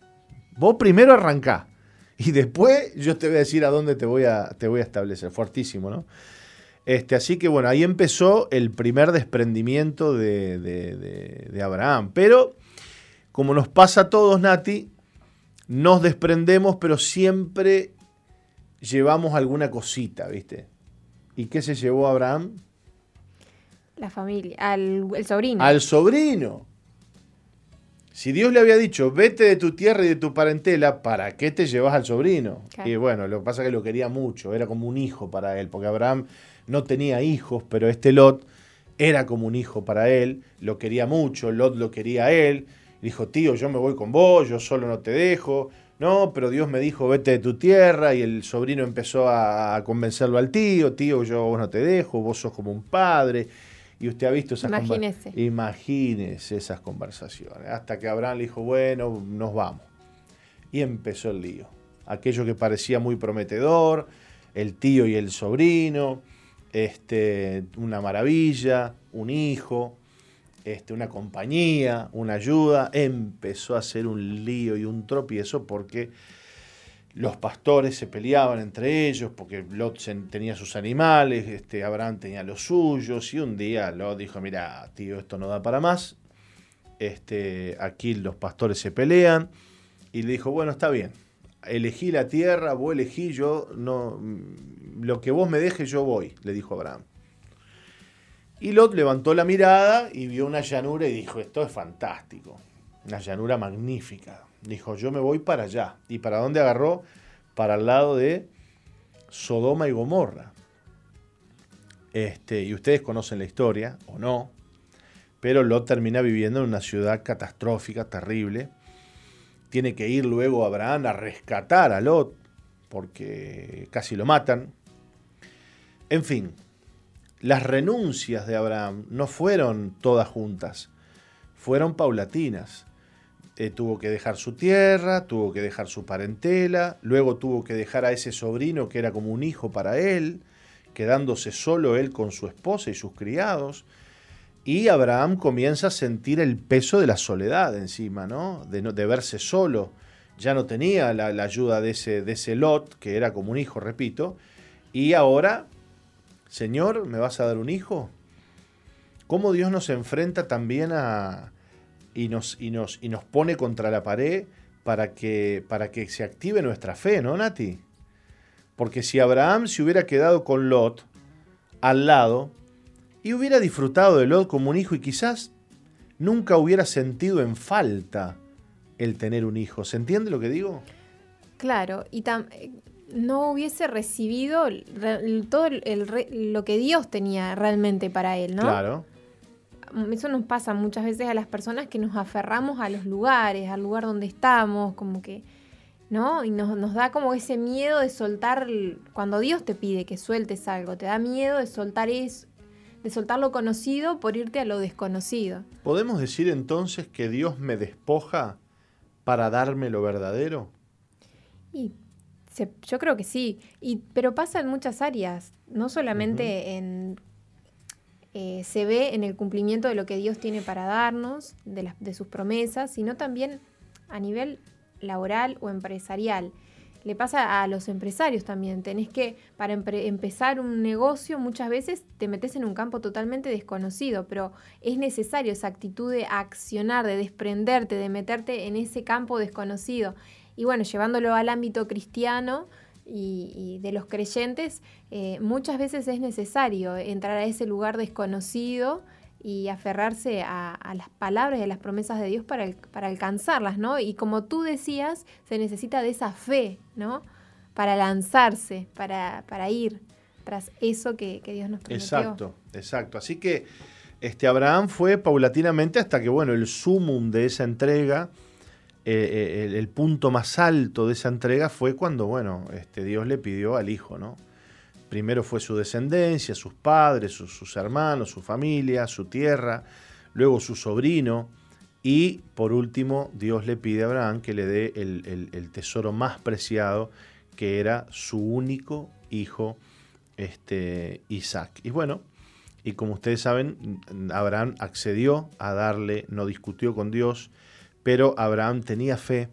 Vos primero arrancá. Y después yo te voy a decir a dónde te voy a, te voy a establecer. Fuertísimo, ¿no? Este, así que bueno, ahí empezó el primer desprendimiento de, Abraham. Pero, como nos pasa a todos, Nati, nos desprendemos, pero siempre llevamos alguna cosita, ¿viste? ¿Y qué se llevó Abraham? La familia, al el sobrino. Al sobrino. Si Dios le había dicho, vete de tu tierra y de tu parentela, ¿para qué te llevas al sobrino? Y bueno, lo que pasa es que lo quería mucho, era como un hijo para él, porque Abraham no tenía hijos, pero este Lot era como un hijo para él, lo quería mucho, Lot lo quería a él, dijo, tío, yo me voy con vos, yo solo no te dejo, no, pero Dios me dijo, vete de tu tierra, y el sobrino empezó a convencerlo al tío, tío, yo vos no te dejo, vos sos como un padre, y usted ha visto esas conversaciones. Imagínese esas conversaciones, hasta que Abraham le dijo, bueno, nos vamos. Y empezó el lío. Aquello que parecía muy prometedor, el tío y el sobrino, este, una maravilla, un hijo, este, una compañía, una ayuda, empezó a ser un lío y un tropiezo porque los pastores se peleaban entre ellos, porque Lot tenía sus animales, este, Abraham tenía los suyos, y un día Lot dijo, mira, tío, esto no da para más, este, aquí los pastores se pelean, y le dijo, bueno, está bien, elegí la tierra, vos elegí, yo no, lo que vos me dejes yo voy, le dijo Abraham. Y Lot levantó la mirada y vio una llanura y dijo, esto es fantástico, una llanura magnífica. Dijo, yo me voy para allá. ¿Y para dónde agarró? Para el lado de Sodoma y Gomorra. Este, y ustedes conocen la historia, o no, pero Lot termina viviendo en una ciudad catastrófica, terrible. Tiene que ir luego Abraham a rescatar a Lot, porque casi lo matan. En fin, las renuncias de Abraham no fueron todas juntas, fueron paulatinas. Eh, tuvo que dejar su tierra, tuvo que dejar su parentela, luego tuvo que dejar a ese sobrino que era como un hijo para él, quedándose solo él con su esposa y sus criados. Y Abraham comienza a sentir el peso de la soledad encima, ¿no? De, verse solo. Ya no tenía la, ayuda de ese, de ese Lot, que era como un hijo, repito, y ahora Señor, ¿me vas a dar un hijo? ¿Cómo Dios nos enfrenta también a, y, nos, y, nos, y nos pone contra la pared para que, para que se active nuestra fe, ¿no, Nati? Porque si Abraham se hubiera quedado con Lot al lado y hubiera disfrutado de Lot como un hijo y quizás nunca hubiera sentido en falta el tener un hijo. ¿Se entiende lo que digo? Claro, y no hubiese recibido todo lo que Dios tenía realmente para él, ¿no? Claro. Mm, eso nos pasa muchas veces a las personas que nos aferramos a los lugares, al lugar donde estamos, como que, ¿no? Y nos, nos da como ese miedo de soltar, cuando Dios te pide que sueltes algo, te da miedo de soltar eso, de soltar lo conocido por irte a lo desconocido. ¿Podemos decir entonces que Dios me despoja para darme lo verdadero? Y yo creo que sí, y, pero pasa en muchas áreas, no solamente en... Eh, se ve en el cumplimiento de lo que Dios tiene para darnos, de, de sus promesas, sino también a nivel laboral o empresarial. le pasa a los empresarios también. Tenés que, para empezar un negocio, muchas veces te metes en un campo totalmente desconocido, pero es necesario esa actitud de accionar, de desprenderte, de meterte en ese campo desconocido. Y bueno, llevándolo al ámbito cristiano y, de los creyentes, eh, muchas veces es necesario entrar a ese lugar desconocido y aferrarse a, las palabras y a las promesas de Dios para, para alcanzarlas, ¿no? Y como tú decías, se necesita de esa fe, ¿no? Para lanzarse, para, para ir tras eso que, Dios nos prometió. Exacto, exacto. Así que este, Abraham fue paulatinamente hasta que, bueno, el sumum de esa entrega, eh, eh, el, punto más alto de esa entrega fue cuando, bueno, este, Dios le pidió al hijo, ¿no? Primero fue su descendencia, sus padres, sus, hermanos, su familia, su tierra, luego su sobrino y por último Dios le pide a Abraham que le dé el, tesoro más preciado que era su único hijo este, Isaac. Y bueno, y como ustedes saben, Abraham accedió a darle, no discutió con Dios, pero Abraham tenía fe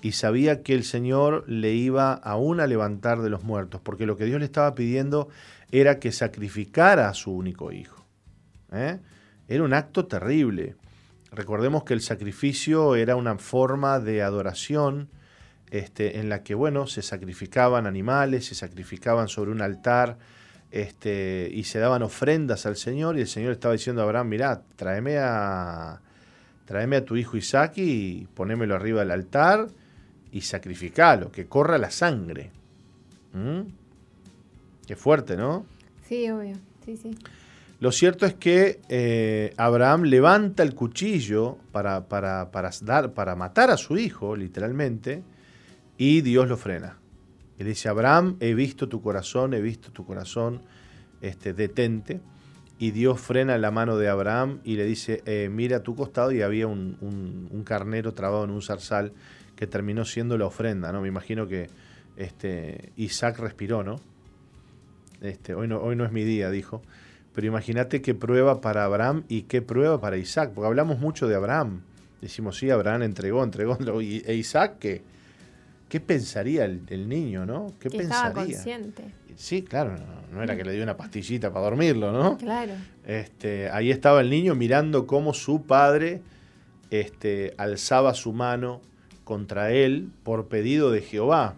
y sabía que el Señor le iba aún a levantar de los muertos, porque lo que Dios le estaba pidiendo era que sacrificara a su único hijo. ¿eh? Era un acto terrible. Recordemos que el sacrificio era una forma de adoración este, en la que, bueno, se sacrificaban animales, se sacrificaban sobre un altar este, y se daban ofrendas al Señor y el Señor estaba diciendo a Abraham, mirá, tráeme a, tráeme a tu hijo Isaac y ponémelo arriba del altar y sacrificalo, que corra la sangre. ¿Mm? Qué fuerte, ¿no? Sí, obvio. Sí, sí. Lo cierto es que eh, Abraham levanta el cuchillo para, para, dar, para matar a su hijo, literalmente, y Dios lo frena. Y le dice, Abraham, he visto tu corazón, he visto tu corazón, este, detente. Y Dios frena la mano de Abraham y le dice, eh, mira a tu costado y había un, un carnero trabado en un zarzal que terminó siendo la ofrenda, ¿no? Me imagino que este, Isaac respiró, ¿no? Este, hoy ¿no? Hoy no es mi día, dijo. Pero imagínate qué prueba para Abraham y qué prueba para Isaac, porque hablamos mucho de Abraham. Decimos, sí, Abraham entregó, entregó, ¿e Isaac qué? ¿Qué pensaría el, niño, no? ¿Qué pensaría? Estaba consciente. Sí, claro, no, era que le dio una pastillita para dormirlo, ¿no? Claro. Este, ahí estaba el niño mirando cómo su padre este, alzaba su mano contra él por pedido de Jehová.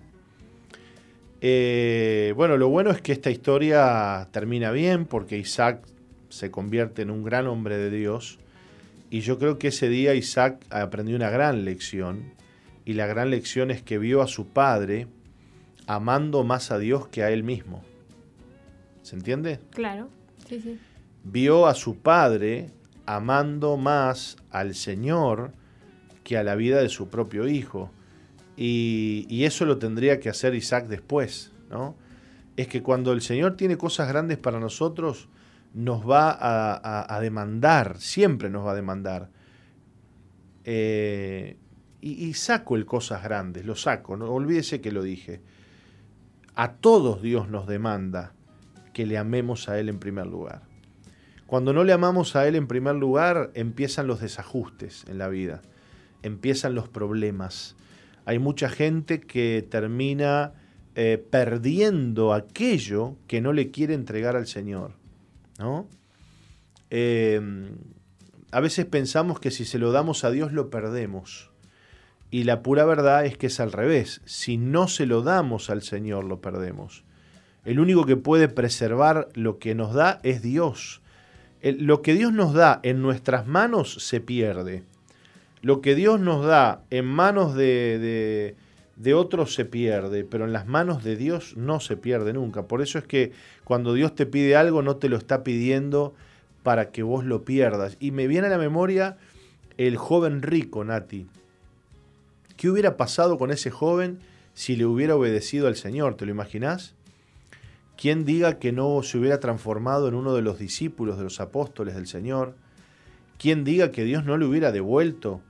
Eh, bueno, lo bueno es que esta historia termina bien porque Isaac se convierte en un gran hombre de Dios y yo creo que ese día Isaac aprendió una gran lección y la gran lección es que vio a su padre amando más a Dios que a él mismo. ¿Se entiende? Claro, sí, sí. Vio a su padre amando más al Señor que a la vida de su propio hijo. Y, eso lo tendría que hacer Isaac después, ¿no? Es que cuando el Señor tiene cosas grandes para nosotros, nos va a, demandar, siempre nos va a demandar. Eh, y, saco el cosas grandes, lo saco, no olvídese que lo dije. A todos Dios nos demanda que le amemos a Él en primer lugar. Cuando no le amamos a Él en primer lugar, empiezan los desajustes en la vida empiezan los problemas. Hay mucha gente que termina eh, perdiendo aquello que no le quiere entregar al Señor. ¿no? Em, a veces pensamos que si se lo damos a Dios lo perdemos. Y la pura verdad es que es al revés. Si no se lo damos al Señor lo perdemos. El único que puede preservar lo que nos da es Dios. lo que Dios nos da en nuestras manos se pierde lo que Dios nos da en manos de, de, otros se pierde, pero en las manos de Dios no se pierde nunca. Por eso es que cuando Dios te pide algo, no te lo está pidiendo para que vos lo pierdas. Y me viene a la memoria el joven rico, Nati. ¿Qué hubiera pasado con ese joven si le hubiera obedecido al Señor? ¿Te lo imaginás? ¿Quién diga que no se hubiera transformado en uno de los discípulos de los apóstoles del Señor? ¿Quién diga que Dios no le hubiera devuelto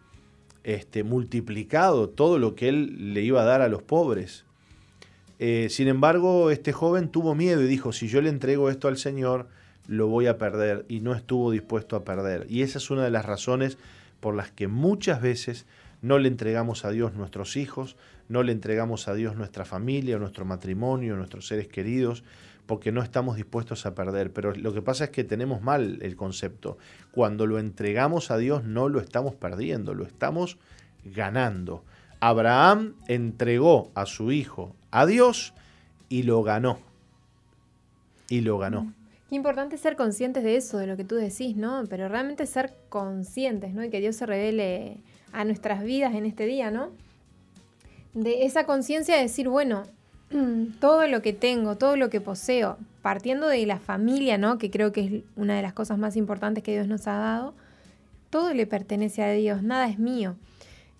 este, multiplicado todo lo que él le iba a dar a los pobres. Eh, sin embargo, este joven tuvo miedo y dijo, si yo le entrego esto al Señor, lo voy a perder y no estuvo dispuesto a perder. Y esa es una de las razones por las que muchas veces no le entregamos a Dios nuestros hijos, no le entregamos a Dios nuestra familia, nuestro matrimonio, nuestros seres queridos, porque no estamos dispuestos a perder. Pero lo que pasa es que tenemos mal el concepto. Cuando lo entregamos a Dios no lo estamos perdiendo, lo estamos ganando. Abraham entregó a su hijo a Dios y lo ganó. Y lo ganó. Qué importante ser conscientes de eso, de lo que tú decís, ¿no? Pero realmente ser conscientes, ¿no? Y que Dios se revele a nuestras vidas en este día, ¿no? De esa conciencia de decir, bueno, todo lo que tengo, todo lo que poseo, partiendo de la familia, ¿no? Que creo que es una de las cosas más importantes que Dios nos ha dado, todo le pertenece a Dios, nada es mío.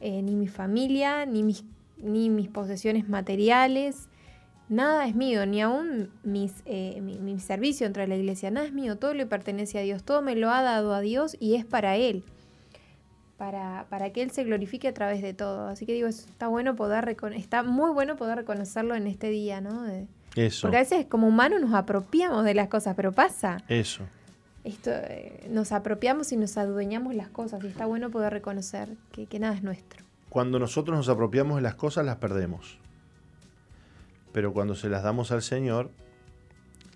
Eh, ni mi familia, ni mis, ni mis posesiones materiales, nada es mío, ni aún eh, mi, servicio dentro de la iglesia, nada es mío, todo le pertenece a Dios, todo me lo ha dado a Dios y es para Él, para, para que Él se glorifique a través de todo. Así que digo, está bueno poder está muy bueno poder reconocerlo en este día, ¿no? Eso. Porque a veces como humanos nos apropiamos de las cosas, pero pasa. Eso. Esto, eh, nos apropiamos y nos adueñamos las cosas y está bueno poder reconocer que, que nada es nuestro. Cuando nosotros nos apropiamos de las cosas, las perdemos pero cuando se las damos al Señor,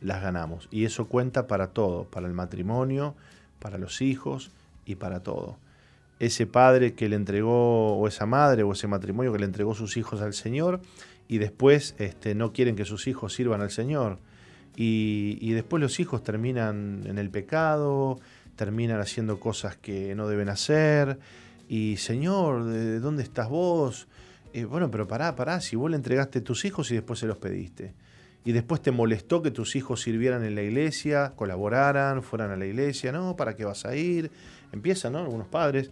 las ganamos. Y eso cuenta para todo, para el matrimonio, para los hijos y para todo. Ese padre que le entregó, o esa madre, o ese matrimonio que le entregó sus hijos al Señor, y después este, no quieren que sus hijos sirvan al Señor. Y, después los hijos terminan en el pecado, terminan haciendo cosas que no deben hacer. Y Señor, ¿de dónde estás vos? Eh, bueno, pero pará, pará, si vos le entregaste tus hijos y después se los pediste. Y después te molestó que tus hijos sirvieran en la iglesia, colaboraran, fueran a la iglesia, no, ¿para qué vas a ir? Empiezan, ¿no? Algunos padres.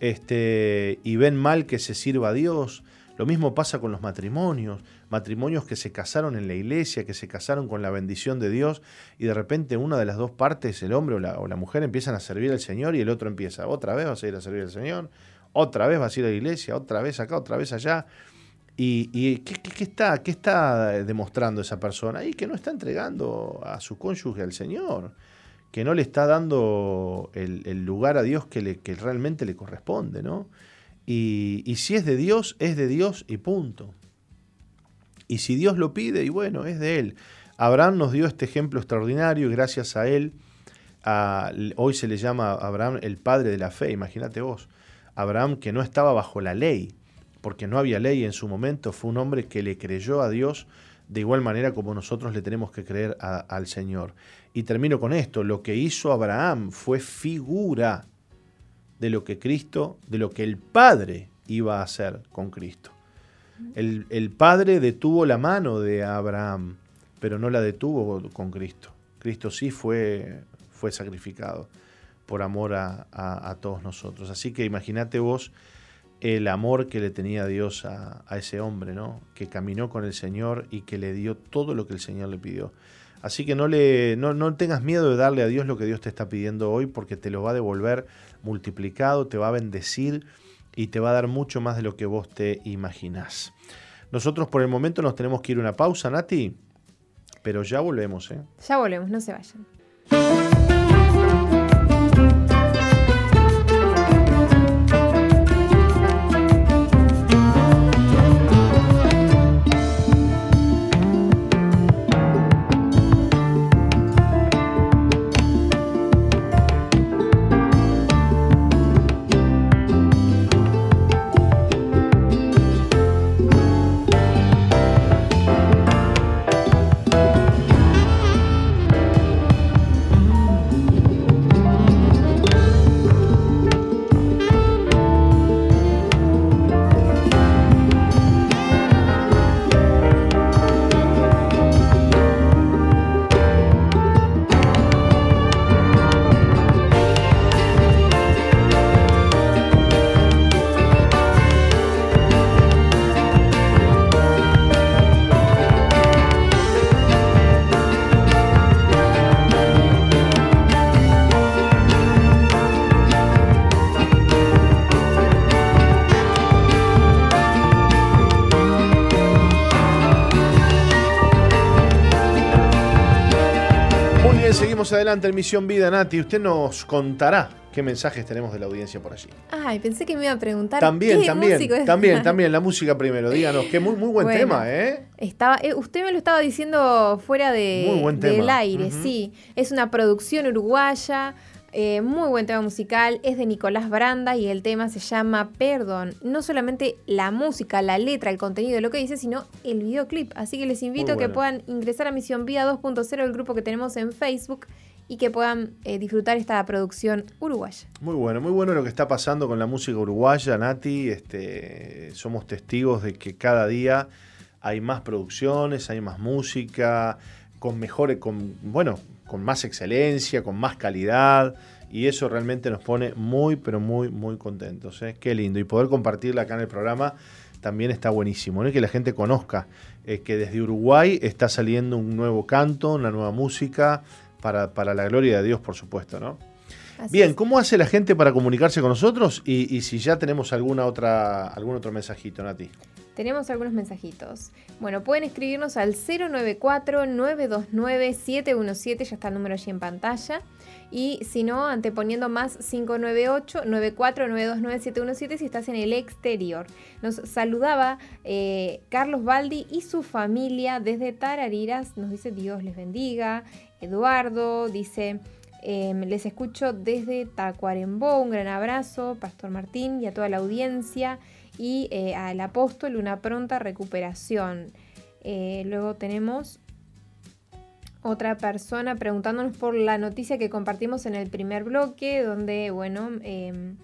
Este, y ven mal que se sirva a Dios. Lo mismo pasa con los matrimonios, matrimonios que se casaron en la iglesia, que se casaron con la bendición de Dios y de repente una de las dos partes, el hombre o la, mujer, empiezan a servir al Señor y el otro empieza, otra vez vas a ir a servir al Señor, otra vez vas a ir a la iglesia, otra vez acá, otra vez allá. ¿Y, ¿qué, está, qué está demostrando esa persona? Y que no está entregando a su cónyuge al Señor, que no le está dando el, lugar a Dios que, le, realmente le corresponde, ¿no? Y, si es de Dios, es de Dios y punto. Y si Dios lo pide, y bueno, es de Él. Abraham nos dio este ejemplo extraordinario y gracias a Él, hoy se le llama Abraham el padre de la fe, imagínate vos. Abraham que no estaba bajo la ley, porque no había ley en su momento, fue un hombre que le creyó a Dios de igual manera como nosotros le tenemos que creer al Señor. Y termino con esto, lo que hizo Abraham fue figura de lo que Cristo, de lo que el Padre iba a hacer con Cristo. El, Padre detuvo la mano de Abraham, pero no la detuvo con Cristo. Cristo sí fue, fue sacrificado por amor a, todos nosotros. Así que imagínate vos el amor que le tenía Dios a, ese hombre, ¿no? Que caminó con el Señor y que le dio todo lo que el Señor le pidió. Así que no, le, no, no tengas miedo de darle a Dios lo que Dios te está pidiendo hoy, porque te lo va a devolver multiplicado, te va a bendecir y te va a dar mucho más de lo que vos te imaginás. Nosotros por el momento nos tenemos que ir a una pausa, Nati, pero ya volvemos. ¿eh? Ya volvemos, no se vayan. Adelante en Misión Vida, Nati. Usted nos contará qué mensajes tenemos de la audiencia por allí. Ay, pensé que me iba a preguntar. También, qué también, músico es? también, también, la música primero. Díganos, qué muy, muy buen Bueno. tema, ¿eh? Estaba, eh, usted me lo estaba diciendo fuera de, del aire, sí. Es una producción uruguaya, eh, muy buen tema musical, es de Nicolás Branda y el tema se llama Perdón. No solamente la música, la letra, el contenido de lo que dice, sino el videoclip. Así que les invito a que puedan ingresar a Misión Vida 2.0, el grupo que tenemos en Facebook, y que puedan eh, disfrutar esta producción uruguaya. Muy bueno, muy bueno lo que está pasando con la música uruguaya, Nati. Este, somos testigos de que cada día hay más producciones, hay más música, con mejores, con, bueno, con más excelencia, con más calidad. Y eso realmente nos pone muy, pero muy, muy contentos. ¿eh? Qué lindo. Y poder compartirla acá en el programa también está buenísimo. ¿no? Y que la gente conozca eh, que desde Uruguay está saliendo un nuevo canto, una nueva música, para, para la gloria de Dios, por supuesto, ¿no? Así Bien, es. ¿cómo hace la gente para comunicarse con nosotros? Y, y si ya tenemos alguna otra, algún otro mensajito, Nati. Tenemos algunos mensajitos. Bueno, pueden escribirnos al 094-929-717, ya está el número allí en pantalla. Y si no, anteponiendo más 598-94-929-717 si estás en el exterior. Nos saludaba eh, Carlos Baldi y su familia desde Tarariras. Nos dice Dios les bendiga. Eduardo dice... Em, les escucho desde Tacuarembó, un gran abrazo, Pastor Martín y a toda la audiencia y eh, al apóstol una pronta recuperación. Eh, luego tenemos otra persona preguntándonos por la noticia que compartimos en el primer bloque, donde, bueno, em,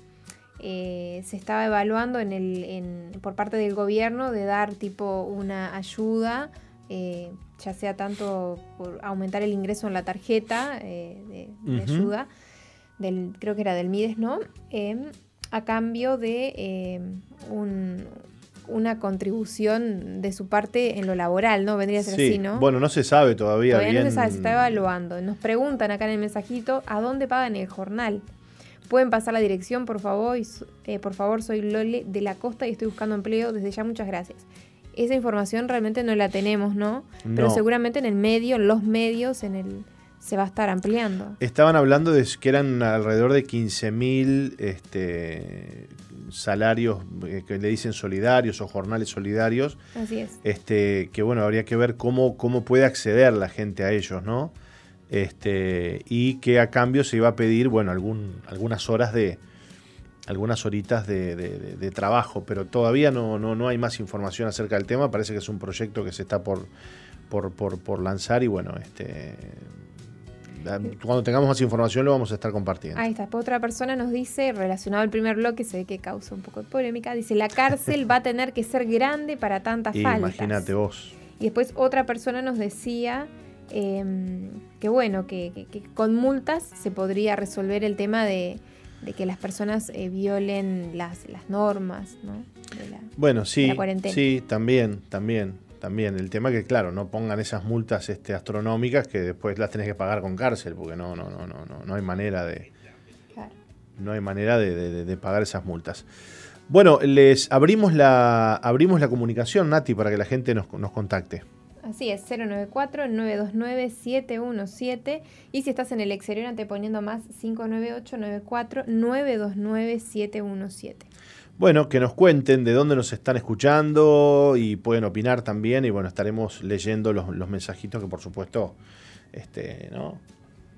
eh, se estaba evaluando en el, en- por parte del gobierno de dar tipo una ayuda, eh, ya sea tanto por aumentar el ingreso en la tarjeta eh, de, ayuda, del, creo que era del Mides, ¿no? Em, a cambio de em, un- una contribución de su parte en lo laboral, ¿no? Vendría a ser así, ¿no? Bueno, no se sabe todavía, Todavía bien. no se sabe, se está evaluando. Nos preguntan acá en el mensajito a dónde pagan el jornal. Pueden pasar la dirección, por favor. Eh, por favor, soy Lole de la Costa y estoy buscando empleo. Desde ya, muchas gracias. Esa información realmente no la tenemos, ¿no? Pero seguramente en el medio, en los medios, en el se va a estar ampliando. Estaban hablando de que eran alrededor de 15.000 este, salarios eh, que le dicen solidarios o jornales solidarios, Así es. este, que bueno, habría que ver cómo, cómo puede acceder la gente a ellos, ¿no? Este, y que a cambio se iba a pedir, bueno, algún, algunas horas de, algunas horitas de, de- trabajo, pero todavía no, no, no hay más información acerca del tema, parece que es un proyecto que se está por, por, por, por lanzar y bueno, este, cuando tengamos más información lo vamos a estar compartiendo. Ahí está. Otra persona nos dice, relacionado al primer bloque, se ve que causa un poco de polémica, dice, la cárcel va a tener que ser grande para tantas Y faltas. Imagínate vos. Y después otra persona nos decía em, que bueno, que, que- que con multas se podría resolver el tema de, de que las personas eh, violen las, las normas, ¿no? De la- Bueno, sí, la cuarentena. sí, también, también, también. El tema que, claro, no pongan esas multas este, astronómicas que después las tenés que pagar con cárcel, porque no, no, no, no, no, no hay manera de, claro. no hay manera de, de- de pagar esas multas. Bueno, les abrimos la, abrimos la comunicación, Nati, para que la gente nos, nos contacte. Así es, 094-929-717. Y si estás en el exterior, anteponiendo más 598-94-929-717. Bueno, que nos cuenten de dónde nos están escuchando y pueden opinar también. Y bueno, estaremos leyendo los, los mensajitos que por supuesto este, ¿no?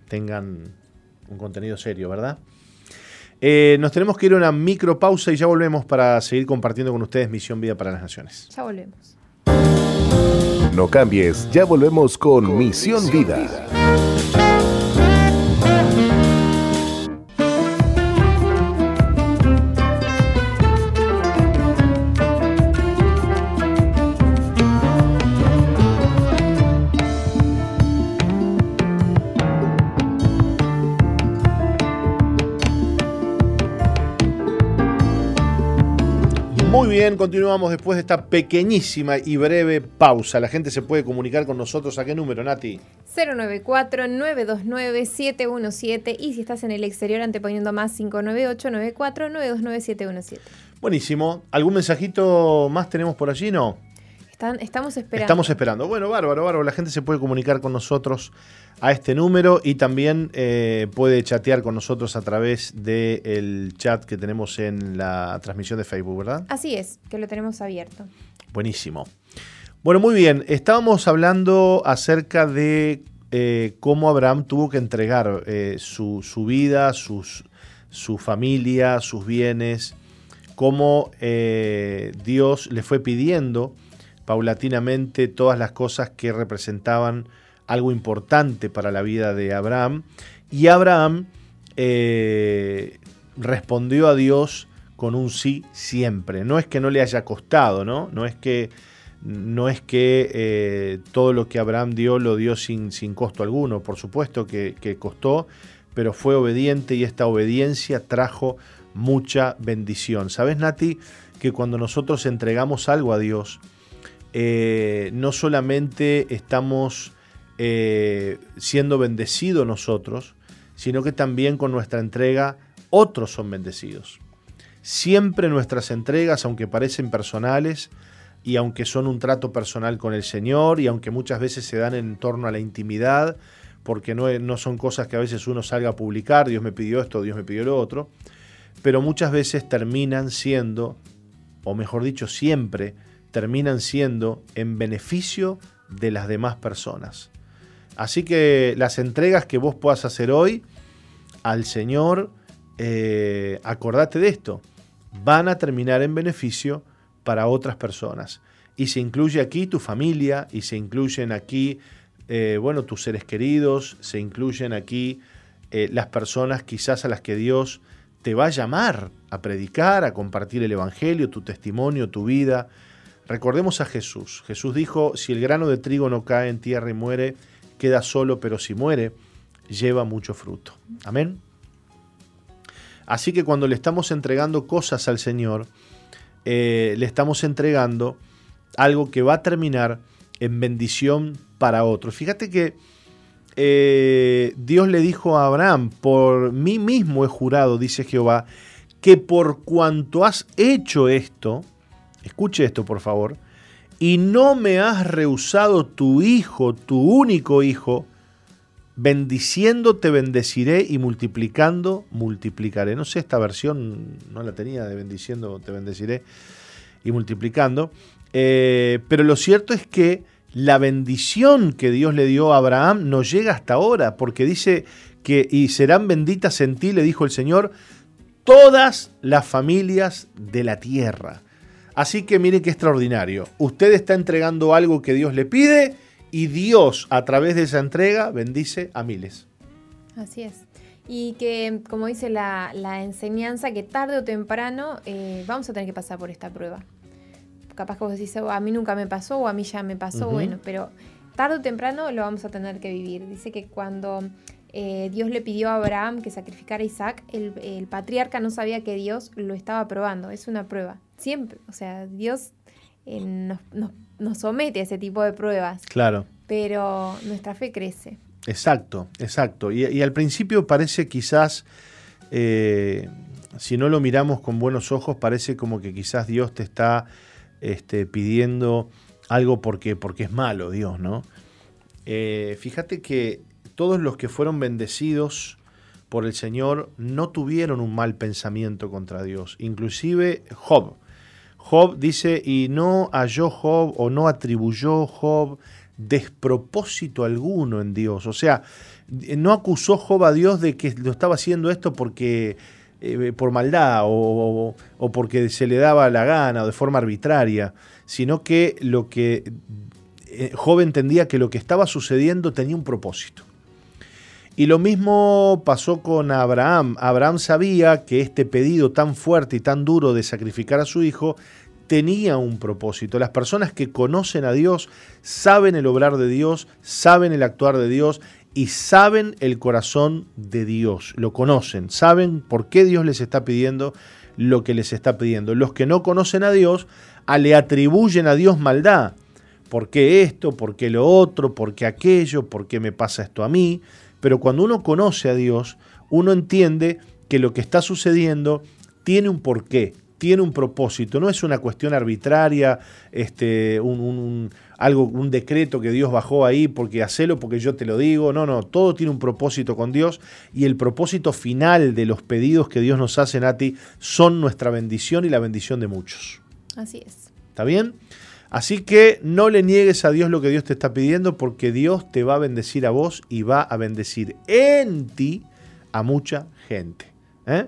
tengan un contenido serio, ¿verdad? Eh, nos tenemos que ir a una micro pausa y ya volvemos para seguir compartiendo con ustedes Misión Vida para las Naciones. Ya volvemos. No cambies, ya volvemos con Misión Vida. Bien, continuamos después de esta pequeñísima y breve pausa. La gente se puede comunicar con nosotros. ¿A qué número, Nati? 094-929-717 y si estás en el exterior anteponiendo más 598-94-929-717. Buenísimo. ¿Algún mensajito más tenemos por allí? No. Estamos esperando. Estamos esperando. Bueno, bárbaro, bárbaro. La gente se puede comunicar con nosotros a este número y también eh, puede chatear con nosotros a través del chat que tenemos en la transmisión de Facebook, ¿verdad? Así es, que lo tenemos abierto. Buenísimo. Bueno, muy bien. Estábamos hablando acerca de eh, cómo Abraham tuvo que entregar eh, su, vida, sus, su familia, sus bienes, cómo Dios le fue pidiendo paulatinamente todas las cosas que representaban algo importante para la vida de Abraham. Y Abraham eh, respondió a Dios con un sí siempre. No es que no le haya costado, ¿no? No es que, no es que eh, todo lo que Abraham dio lo dio sin, sin costo alguno. Por supuesto que, que costó, pero fue obediente y esta obediencia trajo mucha bendición. ¿Sabes, Nati? Que cuando nosotros entregamos algo a Dios, eh, no solamente estamos eh, siendo bendecidos nosotros, sino que también con nuestra entrega otros son bendecidos. Siempre nuestras entregas, aunque parecen personales, y aunque son un trato personal con el Señor, y aunque muchas veces se dan en torno a la intimidad, porque no, no son cosas que a veces uno salga a publicar, Dios me pidió esto, Dios me pidió lo otro, pero muchas veces terminan siendo, o mejor dicho, siempre, terminan siendo en beneficio de las demás personas. Así que las entregas que vos puedas hacer hoy al Señor, eh, acordate de esto, van a terminar en beneficio para otras personas. Y se incluye aquí tu familia, y se incluyen aquí, eh, bueno, tus seres queridos, se incluyen aquí eh, las personas quizás a las que Dios te va a llamar a predicar, a compartir el Evangelio, tu testimonio, tu vida. Recordemos a Jesús. Jesús dijo, si el grano de trigo no cae en tierra y muere, queda solo, pero si muere, lleva mucho fruto. Amén. Así que cuando le estamos entregando cosas al Señor, eh, le estamos entregando algo que va a terminar en bendición para otros. Fíjate que eh, Dios le dijo a Abraham, por mí mismo he jurado, dice Jehová, que por cuanto has hecho esto, escuche esto por favor, y no me has rehusado tu hijo, tu único hijo, bendiciendo te bendeciré y multiplicando multiplicaré. No sé, esta versión no la tenía de bendiciendo te bendeciré y multiplicando, eh, pero lo cierto es que la bendición que Dios le dio a Abraham no llega hasta ahora, porque dice que y serán benditas en ti, le dijo el Señor, todas las familias de la tierra. Así que mire qué extraordinario. Usted está entregando algo que Dios le pide y Dios a través de esa entrega bendice a miles. Así es. Y que, como dice la, enseñanza, que tarde o temprano eh, vamos a tener que pasar por esta prueba. Capaz que vos decís, oh, a mí nunca me pasó o a mí ya me pasó, bueno, pero tarde o temprano lo vamos a tener que vivir. Dice que cuando eh, Dios le pidió a Abraham que sacrificara a Isaac, el, patriarca no sabía que Dios lo estaba probando, es una prueba siempre, o sea, Dios eh, nos, somete a ese tipo de pruebas. Claro. Pero nuestra fe crece. Exacto, exacto. Y, al principio parece quizás, eh, si no lo miramos con buenos ojos, parece como que quizás Dios te está este, pidiendo algo porque, porque es malo Dios, ¿no? Eh, fíjate que todos los que fueron bendecidos por el Señor no tuvieron un mal pensamiento contra Dios. Inclusive Job. Job dice, y no halló Job o no atribuyó Job despropósito alguno en Dios. O sea, no acusó Job a Dios de que lo estaba haciendo esto porque eh, por maldad o, o, porque se le daba la gana o de forma arbitraria, sino que lo que eh, Job entendía que lo que estaba sucediendo tenía un propósito. Y lo mismo pasó con Abraham. Abraham sabía que este pedido tan fuerte y tan duro de sacrificar a su hijo tenía un propósito. Las personas que conocen a Dios saben el obrar de Dios, saben el actuar de Dios y saben el corazón de Dios. Lo conocen, saben por qué Dios les está pidiendo lo que les está pidiendo. Los que no conocen a Dios le atribuyen a Dios maldad. ¿Por qué esto? ¿Por qué lo otro? ¿Por qué aquello? ¿Por qué me pasa esto a mí? Pero cuando uno conoce a Dios, uno entiende que lo que está sucediendo tiene un porqué, tiene un propósito, no es una cuestión arbitraria, este, un, algo, un decreto que Dios bajó ahí porque hacelo porque yo te lo digo, no, no, todo tiene un propósito con Dios y el propósito final de los pedidos que Dios nos hace, Nati, son nuestra bendición y la bendición de muchos. Así es. ¿Está bien? Así que no le niegues a Dios lo que Dios te está pidiendo porque Dios te va a bendecir a vos y va a bendecir en ti a mucha gente. ¿eh?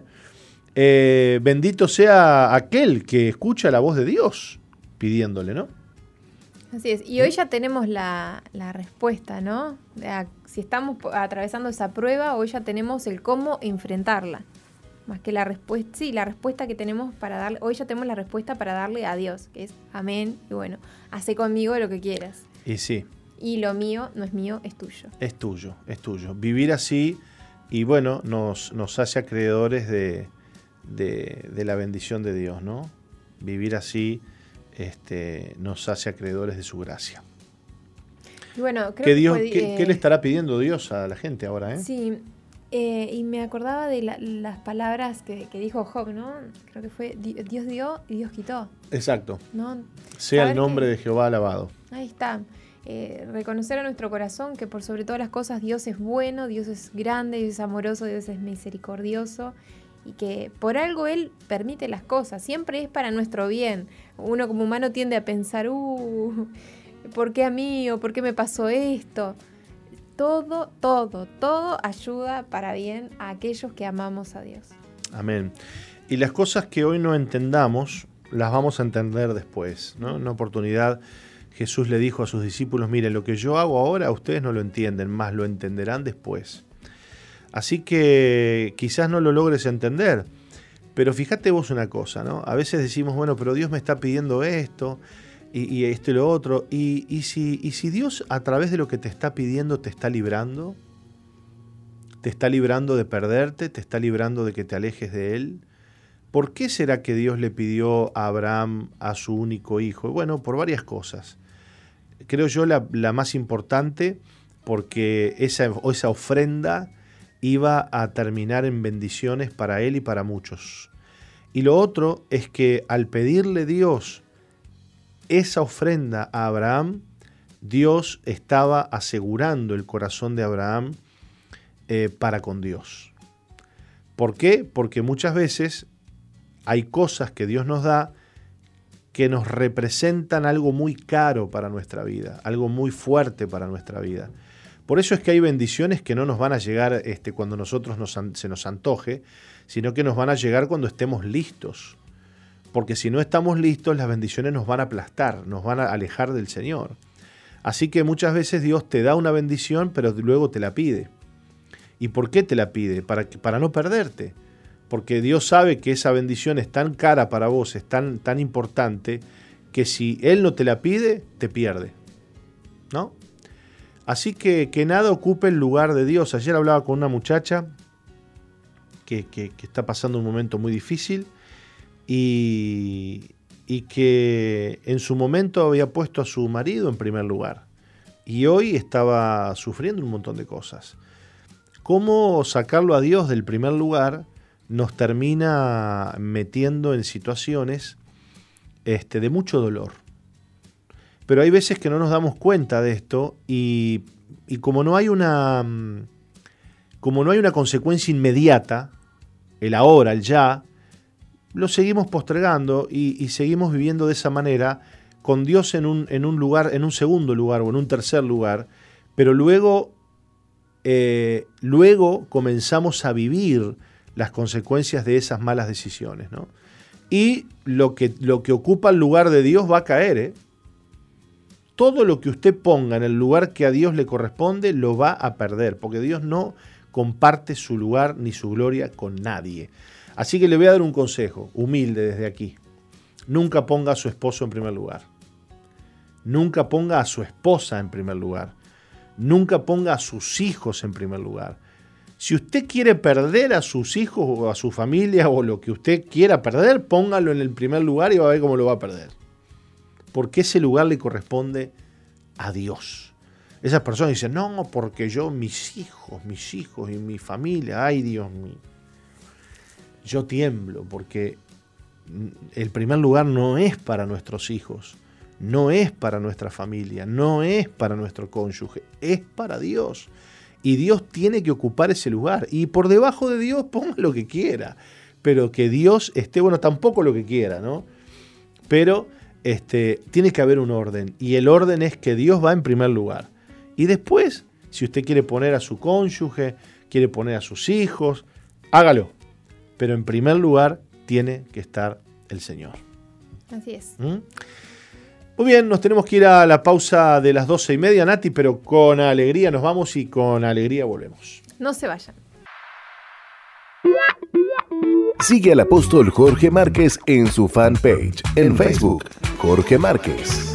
Eh, bendito sea aquel que escucha la voz de Dios pidiéndole, ¿no? Así es. Y hoy ya tenemos la, respuesta, ¿no? si estamos atravesando esa prueba, hoy ya tenemos el cómo enfrentarla. Más que la respuesta, sí, la respuesta que tenemos para darle, hoy ya tenemos la respuesta para darle a Dios, que es amén, y bueno, hace conmigo lo que quieras. Y sí. Y lo mío no es mío, es tuyo. Es tuyo, es tuyo. Vivir así, y bueno, nos, nos hace acreedores de, de, la bendición de Dios, ¿no? Vivir así este, nos hace acreedores de su gracia. Y bueno, creo ¿Qué, Dios, ¿qué, le estará pidiendo Dios a la gente ahora? Eh? Sí, eh, y me acordaba de las palabras que, dijo Job, ¿no? Creo que fue Dios dio y Dios quitó. Exacto. ¿no? Sea el nombre de Jehová alabado. Ahí está. Eh, reconocer a nuestro corazón que por sobre todas las cosas Dios es bueno, Dios es grande, Dios es amoroso, Dios es misericordioso y que por algo Él permite las cosas, siempre es para nuestro bien. Uno como humano tiende a pensar, uh, ¿por qué a mí o por qué me pasó esto? Todo, todo, todo ayuda para bien a aquellos que amamos a Dios. Amén. Y las cosas que hoy no entendamos, las vamos a entender después, ¿no? Una oportunidad Jesús le dijo a sus discípulos, miren, lo que yo hago ahora ustedes no lo entienden, más lo entenderán después. Así que quizás no lo logres entender. Pero fíjate vos una cosa, ¿no? A veces decimos, bueno, pero Dios me está pidiendo esto y, esto y lo otro. Y, si, y si Dios a través de lo que te está pidiendo te está librando, te está librando de perderte, te está librando de que te alejes de Él, ¿por qué será que Dios le pidió a Abraham a su único hijo? Bueno, por varias cosas. Creo yo la, la más importante porque esa, esa ofrenda iba a terminar en bendiciones para él y para muchos. Y lo otro es que al pedirle Dios esa ofrenda a Abraham, Dios estaba asegurando el corazón de Abraham eh, para con Dios. ¿Por qué? Porque muchas veces hay cosas que Dios nos da que nos representan algo muy caro para nuestra vida, algo muy fuerte para nuestra vida. Por eso es que hay bendiciones que no nos van a llegar este, cuando nosotros se nos antoje, sino que nos van a llegar cuando estemos listos. Porque si no estamos listos, las bendiciones nos van a aplastar, nos van a alejar del Señor. Así que muchas veces Dios te da una bendición, pero luego te la pide. ¿Y por qué te la pide? Para, para no perderte. Porque Dios sabe que esa bendición es tan cara para vos, es tan, tan importante, que si Él no te la pide, te pierde. ¿No? Así que que nada ocupe el lugar de Dios. Ayer hablaba con una muchacha que, está pasando un momento muy difícil y, y, que en su momento había puesto a su marido en primer lugar y hoy estaba sufriendo un montón de cosas. ¿Cómo sacarlo a Dios del primer lugar nos termina metiendo en situaciones este, de mucho dolor? Pero hay veces que no nos damos cuenta de esto y, como no hay una mm, como no hay una consecuencia inmediata, el ahora, el ya, lo seguimos postergando y, seguimos viviendo de esa manera con Dios en un, lugar, en un segundo lugar o en un tercer lugar, pero luego, eh, luego comenzamos a vivir las consecuencias de esas malas decisiones. Y lo que, lo que ocupa el lugar de Dios va a caer. ¿eh? todo lo que usted ponga en el lugar que a Dios le corresponde lo va a perder, porque Dios no comparte su lugar ni su gloria con nadie. Así que le voy a dar un consejo, humilde desde aquí. Nunca ponga a su esposo en primer lugar. Nunca ponga a su esposa en primer lugar. Nunca ponga a sus hijos en primer lugar. Si usted quiere perder a sus hijos o a su familia o lo que usted quiera perder, póngalo en el primer lugar y va a ver cómo lo va a perder porque ese lugar le corresponde a Dios. Esas personas dicen, no, porque yo, mis hijos, mis hijos y mi familia, ay Dios mío. Yo tiemblo porque el primer lugar no es para nuestros hijos, no es para nuestra familia, no es para nuestro cónyuge, es para Dios. Y Dios tiene que ocupar ese lugar. Y por debajo de Dios ponga lo que quiera. Pero que Dios esté, bueno, tampoco lo que quiera, ¿no? Pero este, tiene que haber un orden. Y el orden es que Dios va en primer lugar. Y después, si usted quiere poner a su cónyuge, quiere poner a sus hijos, hágalo. Pero en primer lugar tiene que estar el Señor. Así es. ¿Mm? Muy bien, nos tenemos que ir a la pausa de las doce y media, Nati, pero con alegría nos vamos y con alegría volvemos. No se vayan. Sigue al apóstol Jorge Márquez en su fanpage en Facebook, Jorge Márquez.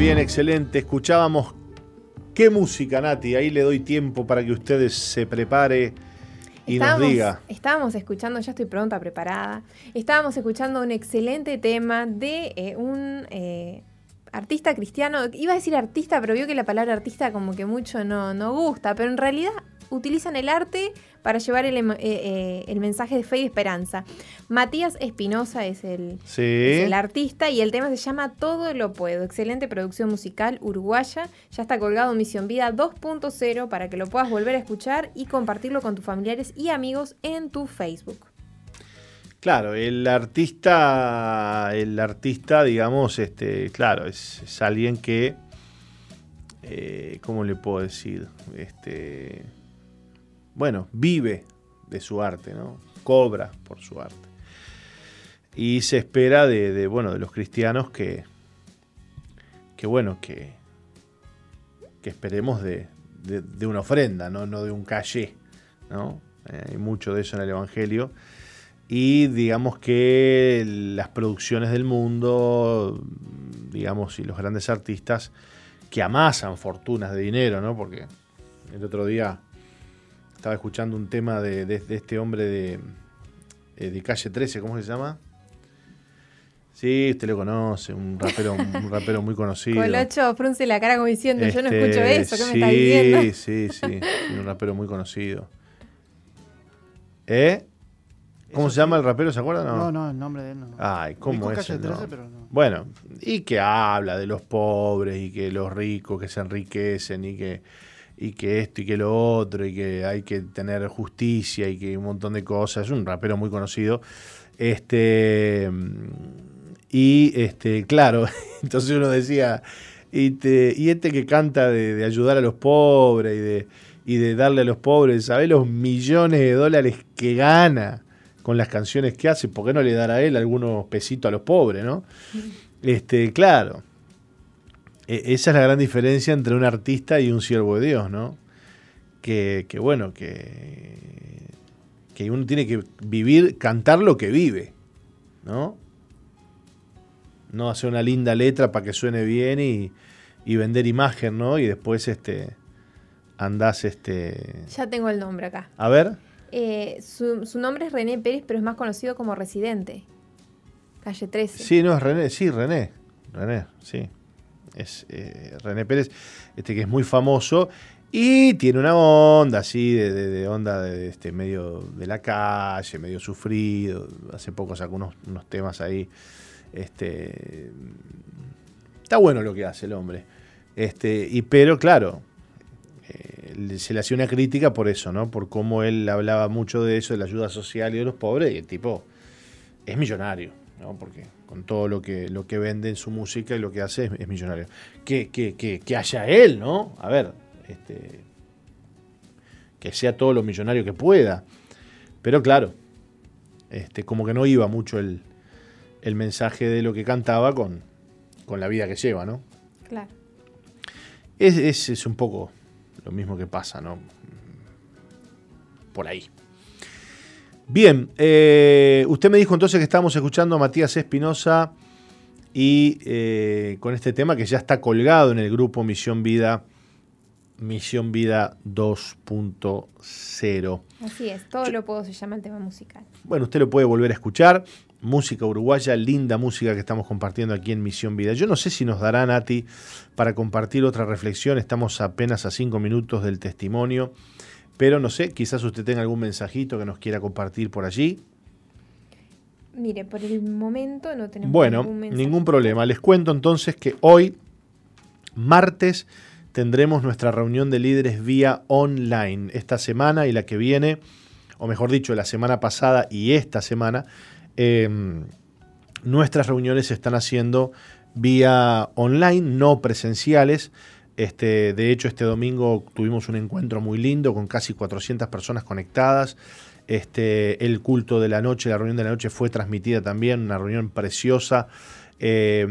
Bien, excelente. Escuchábamos qué música, Nati. Ahí le doy tiempo para que ustedes se prepare y nos diga. Estábamos escuchando, ya estoy pronta, preparada. Estábamos escuchando un excelente tema de eh, un eh, artista cristiano. Iba a decir artista, pero vio que la palabra artista como que mucho no, no gusta. Pero en realidad utilizan el arte para llevar el, eh, eh, el, mensaje de fe y esperanza. Matías Espinosa es el, el, artista y el tema se llama Todo lo puedo. Excelente producción musical uruguaya. Ya está colgado en Misión Vida 2.0 para que lo puedas volver a escuchar y compartirlo con tus familiares y amigos en tu Facebook. Claro, el artista, el artista, digamos, este, claro, es, alguien que, eh, ¿cómo le puedo decir? Este, bueno, vive de su arte, ¿no? Cobra por su arte. Y se espera de, bueno, de los cristianos que, que bueno, que, que esperemos de, una ofrenda, ¿no? no de un calle, ¿no? Eh, hay mucho de eso en el Evangelio. Y digamos que las producciones del mundo, digamos, y los grandes artistas que amasan fortunas de dinero, ¿no? Porque el otro día estaba escuchando un tema de, este hombre de, eh, de, calle 13, ¿cómo se llama? Sí, usted lo conoce, un rapero, un rapero muy conocido. Colocho frunce la cara como diciendo, yo no escucho eso, ¿qué me está diciendo? Sí, sí, sí, un rapero muy conocido. ¿Eh? ¿Cómo se llama el rapero? ¿Se acuerdan? No, no, no el nombre de él no. Ay, ¿cómo es? Calle el 13, nombre? pero no. Bueno, y que habla de los pobres y que los ricos que se enriquecen y que, y que esto y que lo otro y que hay que tener justicia y que un montón de cosas. Es un rapero muy conocido. Este. Y este, claro, entonces uno decía, y, te- y este que canta de, de ayudar a los pobres y de, y de darle a los pobres, ¿sabés los millones de dólares que gana con las canciones que hace? ¿Por qué no le dará a él algunos pesitos a los pobres, no? Este, claro. E- Esa es la gran diferencia entre un artista y un siervo de Dios, ¿no? Que, que bueno, que, que uno tiene que vivir, cantar lo que vive, ¿no? No hacer una linda letra para que suene bien y, y vender imagen, ¿no? Y después este andás este. Ya tengo el nombre acá. A ver. Eh, su, su nombre es René Pérez, pero es más conocido como Residente. Calle 13. Sí, no, es René, sí, René. René, sí. Es eh, René Pérez, este que es muy famoso y tiene una onda así, de, de- onda de, este medio de la calle, medio sufrido. Hace poco sacó unos, unos temas ahí. Este. Está bueno lo que hace el hombre. Este, y pero claro, eh, se le hacía una crítica por eso, ¿no? Por cómo él hablaba mucho de eso, de la ayuda social y de los pobres, y el tipo es millonario, ¿no? Porque con todo lo que, lo que vende en su música y lo que hace es, es millonario. Que, que, que, que haya él, ¿no? A ver, este, que sea todo lo millonario que pueda. Pero claro, este, como que no iba mucho el, el mensaje de lo que cantaba con, con la vida que lleva, ¿no? Claro. Es, es, es un poco lo mismo que pasa, ¿no? Por ahí. Bien, eh, usted me dijo entonces que estábamos escuchando a Matías Espinosa y eh, con este tema que ya está colgado en el grupo Misión Vida, Misión Vida 2.0. Así es, todo lo puedo se llama el tema musical. Bueno, usted lo puede volver a escuchar. Música uruguaya, linda música que estamos compartiendo aquí en Misión Vida. Yo no sé si nos dará Nati para compartir otra reflexión. Estamos apenas a cinco minutos del testimonio. Pero no sé, quizás usted tenga algún mensajito que nos quiera compartir por allí. Mire, por el momento no tenemos Bueno, ningún ningún problema. Les cuento entonces que hoy, martes, tendremos nuestra reunión de líderes vía online. Esta semana y la que viene, o mejor dicho, la semana pasada y esta semana, eh, nuestras reuniones se están haciendo vía online, no presenciales. Este, de hecho, este domingo tuvimos un encuentro muy lindo con casi 400 personas conectadas. Este, el culto de la noche, la reunión de la noche fue transmitida también, una reunión preciosa. Eh,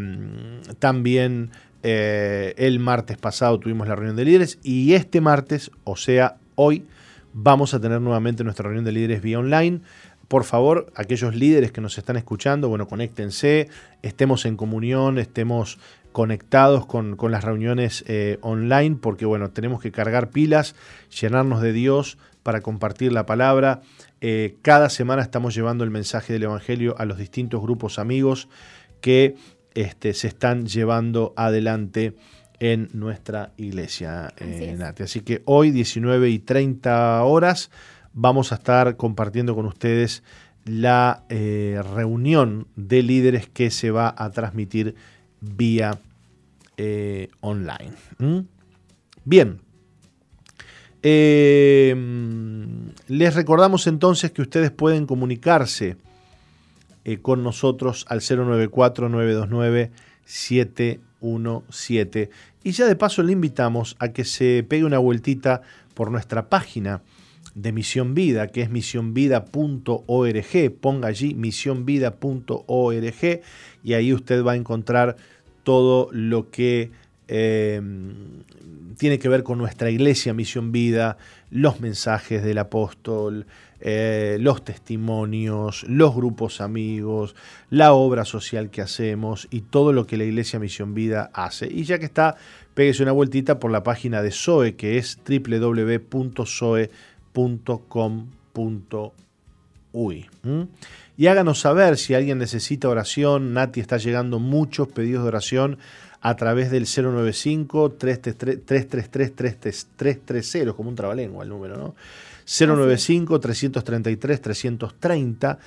también eh, el martes pasado tuvimos la reunión de líderes y este martes, o sea, hoy, vamos a tener nuevamente nuestra reunión de líderes vía online. Por favor, aquellos líderes que nos están escuchando, bueno, conéctense, estemos en comunión, estemos conectados con, con las reuniones eh, online, porque bueno, tenemos que cargar pilas, llenarnos de Dios para compartir la palabra. Eh, cada semana estamos llevando el mensaje del Evangelio a los distintos grupos amigos que este, se están llevando adelante en nuestra iglesia, Así eh. Nati. Así que hoy, 19 y 30 horas, vamos a estar compartiendo con ustedes la eh, reunión de líderes que se va a transmitir vía eh, online. Bien. Eh, les recordamos entonces que ustedes pueden comunicarse eh, con nosotros al 094-929-717. Y ya de paso le invitamos a que se pegue una vueltita por nuestra página de Misión Vida, que es misionvida.org. Ponga allí misionvida.org y ahí usted va a encontrar todo lo que eh, tiene que ver con nuestra iglesia Misión Vida, los mensajes del apóstol, eh, los testimonios, los grupos amigos, la obra social que hacemos y todo lo que la iglesia Misión Vida hace. Y ya que está, péguese una vueltita por la página de SOE, que es www.soe.com.ar. uy. Y háganos saber si alguien necesita oración. Nati está llegando muchos pedidos de oración a través del 095-333-330, como un trabalengua el número, ¿no? 095-333-330.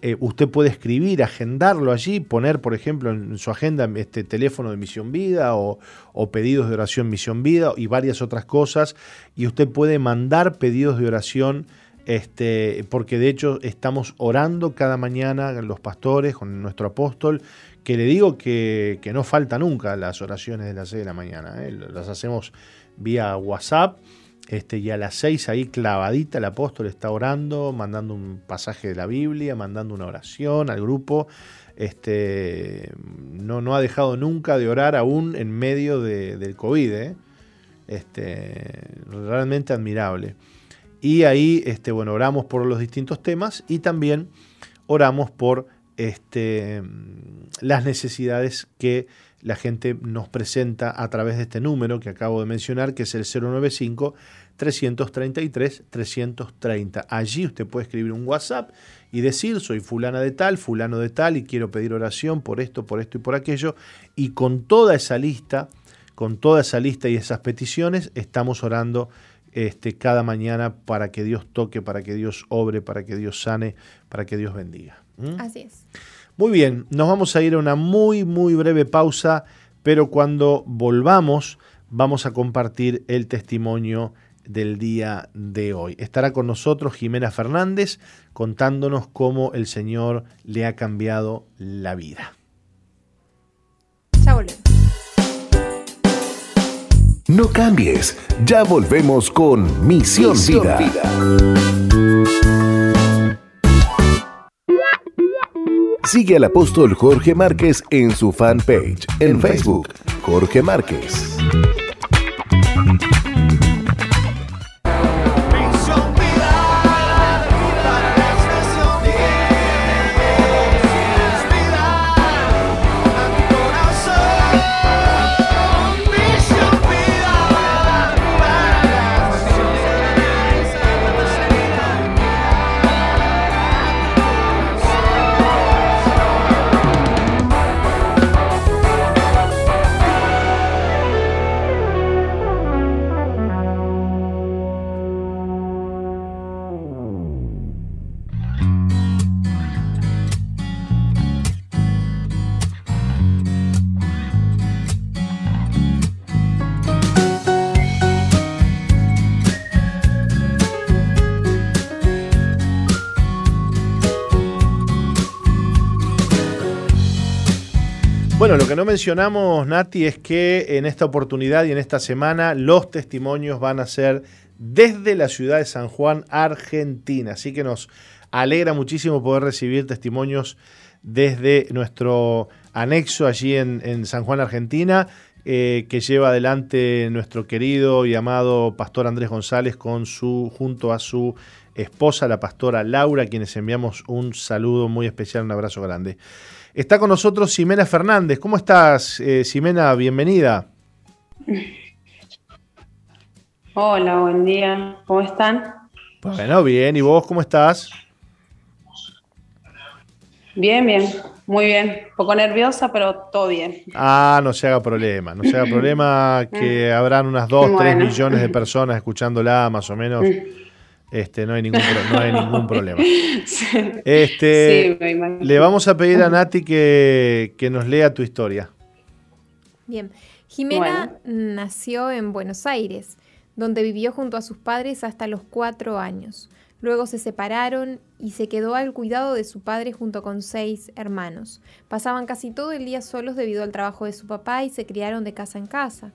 Eh, usted puede escribir, agendarlo allí, poner, por ejemplo, en su agenda este teléfono de Misión Vida o, o, pedidos de oración Misión Vida y varias otras cosas. Y usted puede mandar pedidos de oración, este, porque de hecho estamos orando cada mañana los pastores con nuestro apóstol que le digo que, no falta nunca las oraciones de las 6 de la mañana. ¿eh? Las hacemos vía WhatsApp. Este, y a las 6 ahí clavadita el apóstol está orando, mandando un pasaje de la Biblia, mandando una oración al grupo. Este, no, no ha dejado nunca de orar aún en medio del COVID. ¿eh? Este, realmente admirable. Y ahí este, bueno, oramos por los distintos temas y también oramos por este, las necesidades que la gente nos presenta a través de este número que acabo de mencionar, que es el 095 333 330. Allí usted puede escribir un WhatsApp y decir, soy fulana de tal, fulano de tal, y quiero pedir oración por esto, por esto y por aquello. Y con toda esa lista, con toda esa lista y esas peticiones, estamos orando este, cada mañana para que Dios toque, para que Dios obre, para que Dios sane, para que Dios bendiga. ¿Mm? Así es. Muy bien, nos vamos a ir a una muy, muy breve pausa, pero cuando volvamos vamos a compartir el testimonio del día de hoy. Estará con nosotros Jimena Fernández contándonos cómo el Señor le ha cambiado la vida. Volvemos. No cambies, ya volvemos con Misión, Vida. Sigue al apóstol Jorge Márquez en su fanpage en Facebook, Jorge Márquez. Que no mencionamos, Nati, es que en esta oportunidad y en esta semana los testimonios van a ser desde la ciudad de San Juan, Argentina. Así que nos alegra muchísimo poder recibir testimonios desde nuestro anexo allí en, San Juan, Argentina, eh, que lleva adelante nuestro querido y amado pastor Andrés González con su, junto a su esposa, la pastora Laura, a quienes enviamos un saludo muy especial, un abrazo grande. Está con nosotros Ximena Fernández. ¿Cómo estás, eh, Ximena? Bienvenida. Hola, buen día. ¿Cómo están? Bueno, bien. ¿Y vos cómo estás? Bien, bien. Muy bien. Un poco nerviosa, pero todo bien. Ah, no se haga problema. No se haga problema que habrán unas 2, 3 millones de personas escuchándola, más o menos. Este, no, hay ningún, no hay ningún problema. Este, le vamos a pedir a Nati que, nos lea tu historia. Bien. Jimena nació en Buenos Aires, donde vivió junto a sus padres hasta los cuatro años. Luego se separaron y se quedó al cuidado de su padre junto con seis hermanos. Pasaban casi todo el día solos debido al trabajo de su papá y se criaron de casa en casa.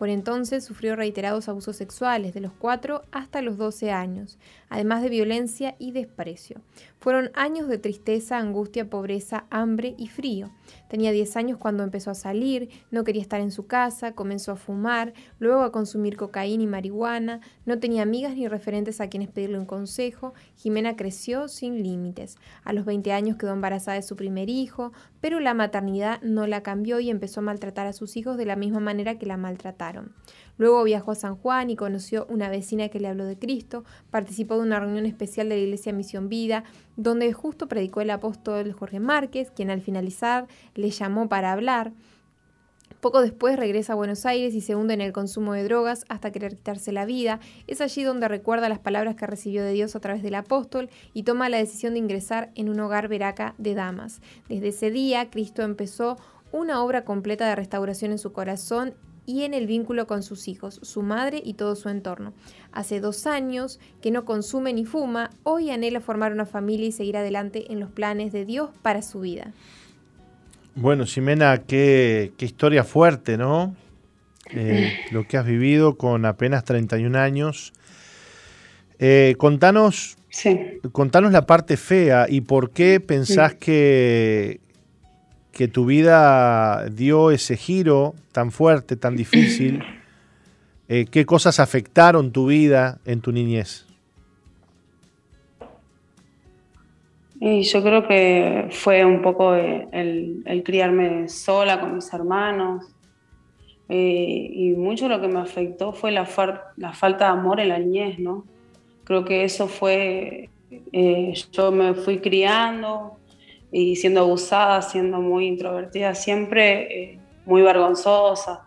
Por entonces sufrió reiterados abusos sexuales de los 4 hasta los 12 años, además de violencia y desprecio. Fueron años de tristeza, angustia, pobreza, hambre y frío. Tenía 10 años cuando empezó a salir, no quería estar en su casa, comenzó a fumar, luego a consumir cocaína y marihuana, no tenía amigas ni referentes a quienes pedirle un consejo. Jimena creció sin límites. A los 20 años quedó embarazada de su primer hijo, pero la maternidad no la cambió y empezó a maltratar a sus hijos de la misma manera que la maltrataron. Luego viajó a San Juan y conoció una vecina que le habló de Cristo, participó de una reunión especial de la Iglesia Misión Vida, donde justo predicó el apóstol Jorge Márquez, quien al finalizar le llamó para hablar. Poco después regresa a Buenos Aires y se hunde en el consumo de drogas hasta querer quitarse la vida. Es allí donde recuerda las palabras que recibió de Dios a través del apóstol y toma la decisión de ingresar en un hogar veraca de damas. Desde ese día, Cristo empezó una obra completa de restauración en su corazón y en el vínculo con sus hijos, su madre y todo su entorno. Hace dos años que no consume ni fuma, hoy anhela formar una familia y seguir adelante en los planes de Dios para su vida. Bueno, Ximena, qué, historia fuerte, ¿no? Eh, lo que has vivido con apenas 31 años. Eh, contanos, contanos la parte fea y por qué pensás que, que tu vida dio ese giro tan fuerte, tan difícil. Eh, ¿Qué cosas afectaron tu vida en tu niñez? Y yo creo que fue un poco el, criarme sola con mis hermanos. Eh, y mucho lo que me afectó fue la, la, falta de amor en la niñez, ¿no? Creo que eso fue, eh, yo me fui criando y siendo abusada, siendo muy introvertida, siempre eh, muy vergonzosa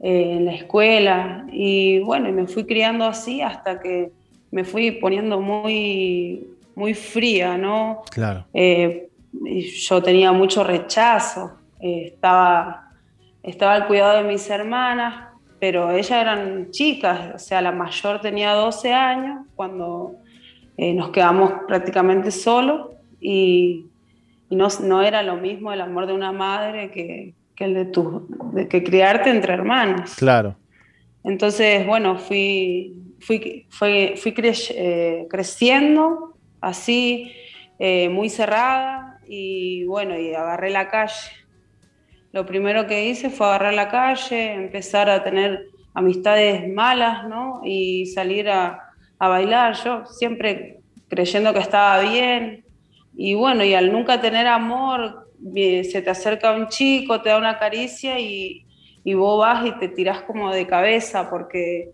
en la escuela. Y bueno, me fui criando así hasta que me fui poniendo muy muy fría, ¿no? Claro. Eh, yo tenía mucho rechazo, eh, estaba, estaba al cuidado de mis hermanas, pero ellas eran chicas, o sea, la mayor tenía 12 años cuando eh, nos quedamos prácticamente solos y, no, no, era lo mismo el amor de una madre que, que el de, tu, de que criarte entre hermanos. Claro. Entonces, bueno, fui, fui, fui, fui creciendo así, eh, muy cerrada, y bueno, y agarré la calle. Lo primero que hice fue agarrar la calle, empezar a tener amistades malas, ¿no? Y salir a, bailar, yo siempre creyendo que estaba bien. Y bueno, y al nunca tener amor, se te acerca un chico, te da una caricia y, vos vas y te tirás como de cabeza, porque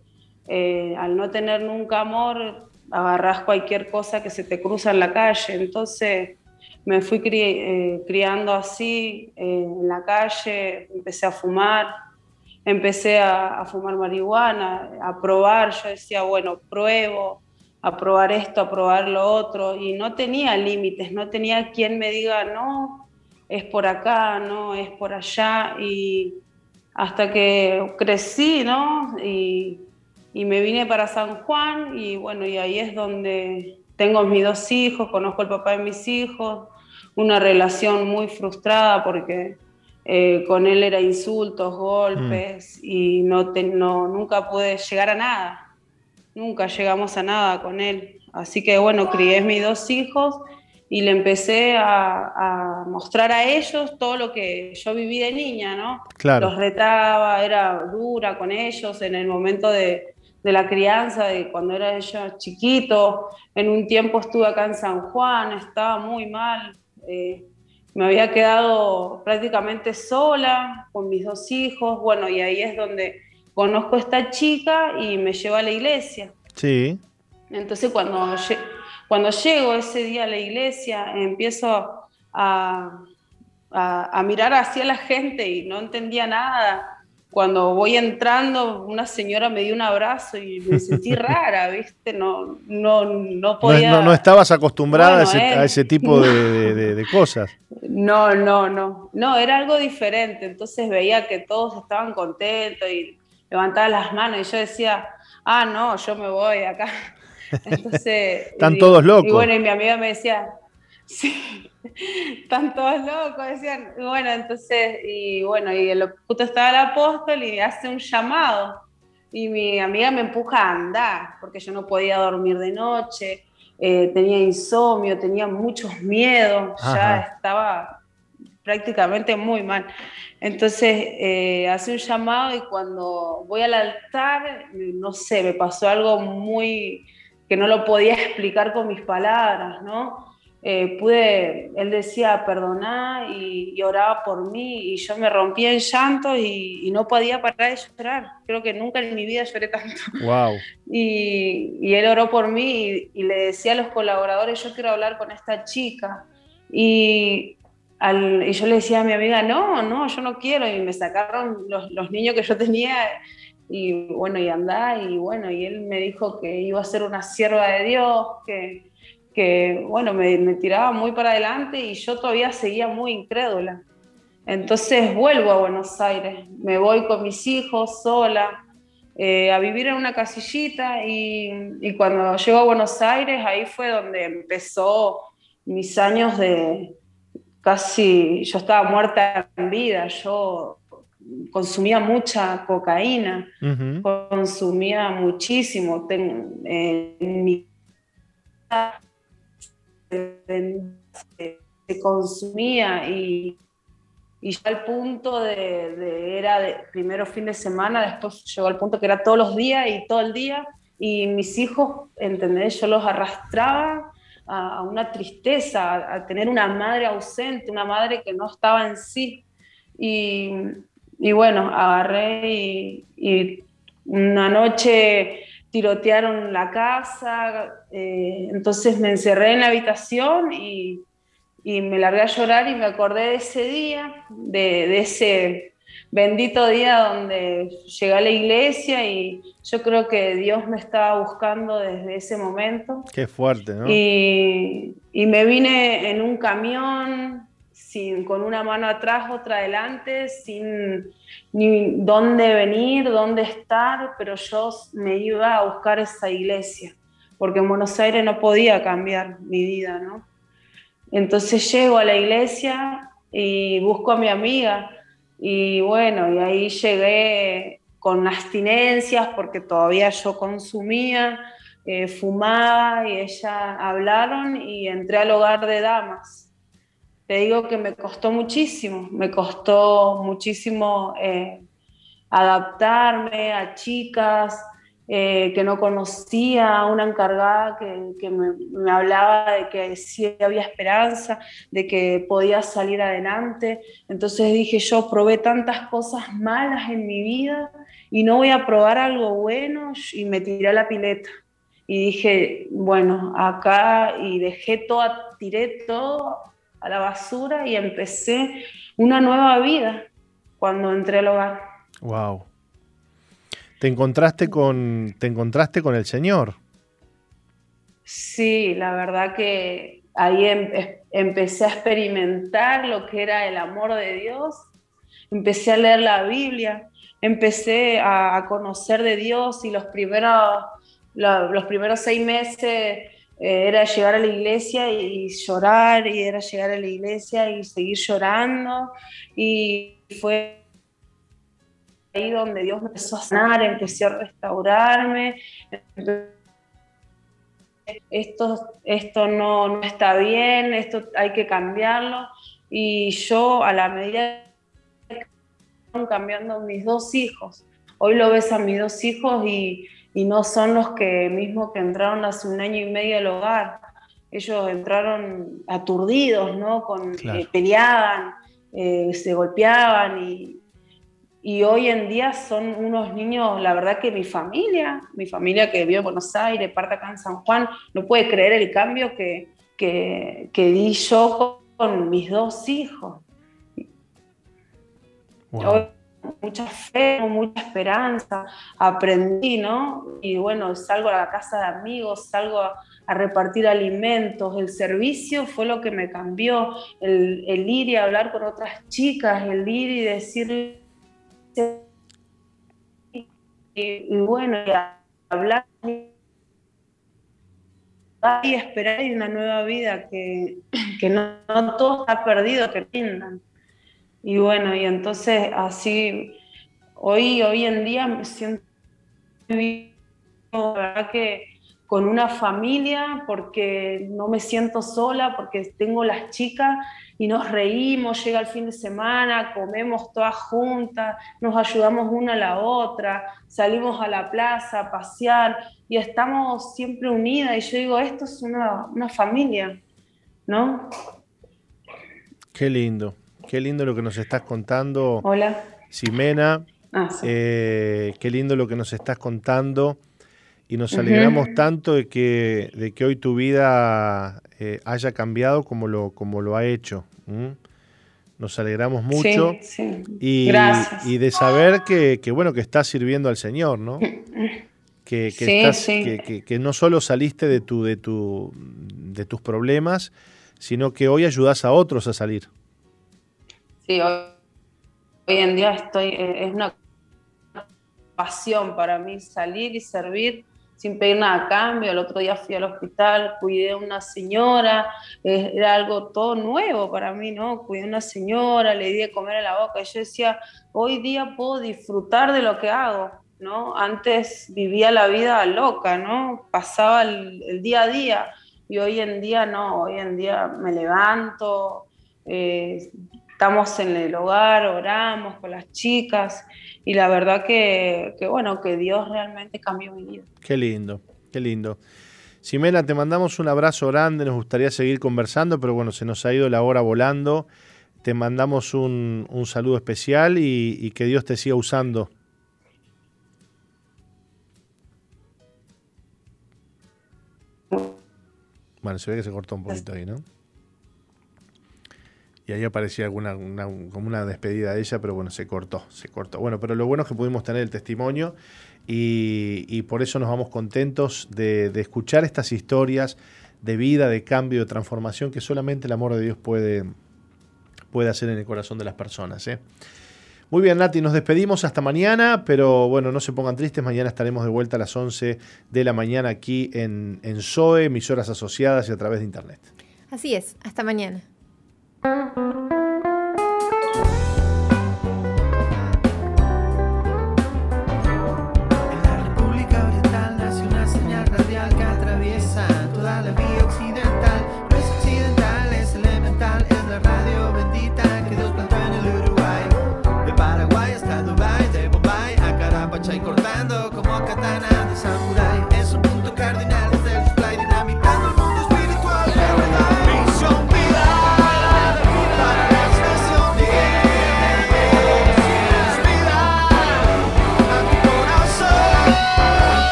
eh, al no tener nunca amor, agarras cualquier cosa que se te cruza en la calle. Entonces me fui eh, criando así eh, en la calle, empecé a fumar, empecé a, fumar marihuana, a probar. Yo decía, bueno, pruebo, a probar esto, a probar lo otro. Y no tenía límites, no tenía quien me diga, no, es por acá, no, es por allá. Y hasta que crecí, ¿no? Y y me vine para San Juan y bueno, y ahí es donde tengo mis dos hijos, conozco al papá de mis hijos, una relación muy frustrada porque eh, con él era insultos, golpes mm. y no, no, nunca pude llegar a nada, nunca llegamos a nada con él. Así que bueno, crié mis dos hijos y le empecé a, mostrar a ellos todo lo que yo viví de niña, ¿no? Claro. Los retaba, era dura con ellos en el momento de, de la crianza, de cuando era ella chiquito. En un tiempo estuve acá en San Juan, estaba muy mal. Eh, me había quedado prácticamente sola con mis dos hijos. Bueno, y ahí es donde conozco a esta chica y me lleva a la iglesia. Sí. Entonces cuando, cuando llego ese día a la iglesia, empiezo a, a, a mirar hacia la gente y no entendía nada cuando voy entrando, una señora me dio un abrazo y me sentí rara, ¿viste? No, no, no podía. No, estabas acostumbrada a, ese, tipo de, cosas. No, no, no. No, era algo diferente. Entonces veía que todos estaban contentos y levantaban las manos y yo decía, ah, no, yo me voy acá. Entonces. Están todos locos. Y bueno, y mi amiga me decía, sí. Están todos locos, decían. Bueno, entonces, y bueno, y el puto estaba el apóstol y hace un llamado. Y mi amiga me empuja a andar, porque yo no podía dormir de noche, eh, tenía insomnio, tenía muchos miedos, ya estaba prácticamente muy mal. Entonces eh, hace un llamado y cuando voy al altar, no sé, me pasó algo muy que no lo podía explicar con mis palabras, ¿no? eh, pude, él decía perdonar y, oraba por mí y yo me rompía en llanto y, no podía parar de llorar. Creo que nunca en mi vida lloré tanto. Wow. Y, él oró por mí y, le decía a los colaboradores, yo quiero hablar con esta chica. Y, y yo le decía a mi amiga, no, no, yo no quiero. Y me sacaron los, los niños que yo tenía y bueno, y andá. Y bueno, y él me dijo que iba a ser una sierva de Dios, que que, bueno, me, tiraba muy para adelante y yo todavía seguía muy incrédula. Entonces vuelvo a Buenos Aires, me voy con mis hijos sola eh, a vivir en una casillita y, y, cuando llego a Buenos Aires ahí fue donde empezó mis años de casi, yo estaba muerta en vida, yo consumía mucha cocaína, consumía muchísimo, en mi se, consumía y, y ya al punto de, era de, primero fin de semana, después llegó al punto que era todos los días y todo el día y mis hijos, ¿entendés? Yo los arrastraba a, una tristeza, a, tener una madre ausente, una madre que no estaba en sí. Y, bueno, agarré y, y una noche tirotearon la casa, eh, entonces me encerré en la habitación y, me largué a llorar y me acordé de ese día, de, ese bendito día donde llegué a la iglesia y yo creo que Dios me estaba buscando desde ese momento. Qué fuerte, ¿no? Y, y me vine en un camión con una mano atrás, otra adelante, sin ni dónde venir, dónde estar, pero yo me iba a buscar esa iglesia, porque en Buenos Aires no podía cambiar mi vida, ¿no? Entonces llego a la iglesia y busco a mi amiga y bueno, y ahí llegué con abstinencias porque todavía yo consumía, eh, fumaba y ella hablaron y entré al hogar de damas. Te digo que me costó muchísimo, me costó muchísimo eh, adaptarme a chicas eh, que no conocía, una encargada que, me, hablaba de que sí había esperanza, de que podía salir adelante. Entonces dije, yo probé tantas cosas malas en mi vida y no voy a probar algo bueno y me tiré a la pileta. Y dije, bueno, acá y dejé todo, tiré todo a la basura y empecé una nueva vida cuando entré al hogar. Wow. ¿Te encontraste con, te encontraste con el Señor? Sí, la verdad que ahí em, empecé a experimentar lo que era el amor de Dios. Empecé a leer la Biblia, empecé a, conocer de Dios y los primeros, los primeros seis meses eh, era llegar a la iglesia y, llorar, y era llegar a la iglesia y seguir llorando. Y fue ahí donde Dios me empezó a sanar, empecé a restaurarme. Esto, esto no, no está bien, esto hay que cambiarlo. Y yo a la medida que cambiando mis dos hijos, hoy lo ves a mis dos hijos y, y no son los que mismo que entraron hace un año y medio al hogar. Ellos entraron aturdidos, ¿no? Con, eh, peleaban, eh, se golpeaban y, y, hoy en día son unos niños, la verdad que mi familia, mi familia que vive en Buenos Aires, parte acá en San Juan, no puede creer el cambio que, que, que di yo con, mis dos hijos mucha fe, mucha esperanza, aprendí, ¿no? Y bueno, salgo a la casa de amigos, salgo a, repartir alimentos, el servicio fue lo que me cambió, el, ir y hablar con otras chicas, el ir y decir, y, bueno, hablar y esperar una nueva vida, que, no, no, todo está perdido, que rindan. Y bueno, y entonces así, hoy, hoy en día me siento, verdad que con una familia, porque no me siento sola, porque tengo las chicas y nos reímos, llega el fin de semana, comemos todas juntas, nos ayudamos una a la otra, salimos a la plaza a pasear y estamos siempre unidas. Y yo digo, esto es una, una familia. ¿no? Qué lindo, qué lindo lo que nos estás contando. Hola. Ximena, ah, eh, qué lindo lo que nos estás contando y nos alegramos tanto de que, de que hoy tu vida eh, haya cambiado como lo, como lo ha hecho. Nos alegramos mucho Y, y, de saber que, bueno que estás sirviendo al Señor, ¿no? Que, que, que, no solo saliste de tu, de tu de tus problemas, sino que hoy ayudas a otros a salir. Sí, hoy, en día estoy, eh, es una pasión para mí salir y servir sin pedir nada a cambio. El otro día fui al hospital, cuidé a una señora, era algo todo nuevo para mí, ¿no? Cuidé a una señora, le di de comer a la boca y yo decía, hoy día puedo disfrutar de lo que hago, ¿no? Antes vivía la vida loca, ¿no? Pasaba el, día a día y hoy en día no, hoy en día me levanto, eh, estamos en el hogar, oramos con las chicas y la verdad que, bueno, que Dios realmente cambió mi vida. Qué lindo, qué lindo. Ximena, te mandamos un abrazo grande, nos gustaría seguir conversando, pero bueno, se nos ha ido la hora volando. Te mandamos un, saludo especial y, que Dios te siga usando. Bueno, se ve que se cortó un poquito ahí, ¿no? Y ahí aparecía alguna como una despedida de ella, pero bueno, se cortó, se cortó. Bueno, pero lo bueno es que pudimos tener el testimonio y, por eso nos vamos contentos de, escuchar estas historias de vida, de cambio, de transformación que solamente el amor de Dios puede, puede hacer en el corazón de las personas. ¿eh? Muy bien, Nati, nos despedimos hasta mañana, pero bueno, no se pongan tristes, mañana estaremos de vuelta a las 11 de la mañana aquí en, en SOE, emisoras asociadas y a través de Internet. Así es, hasta mañana. 嗯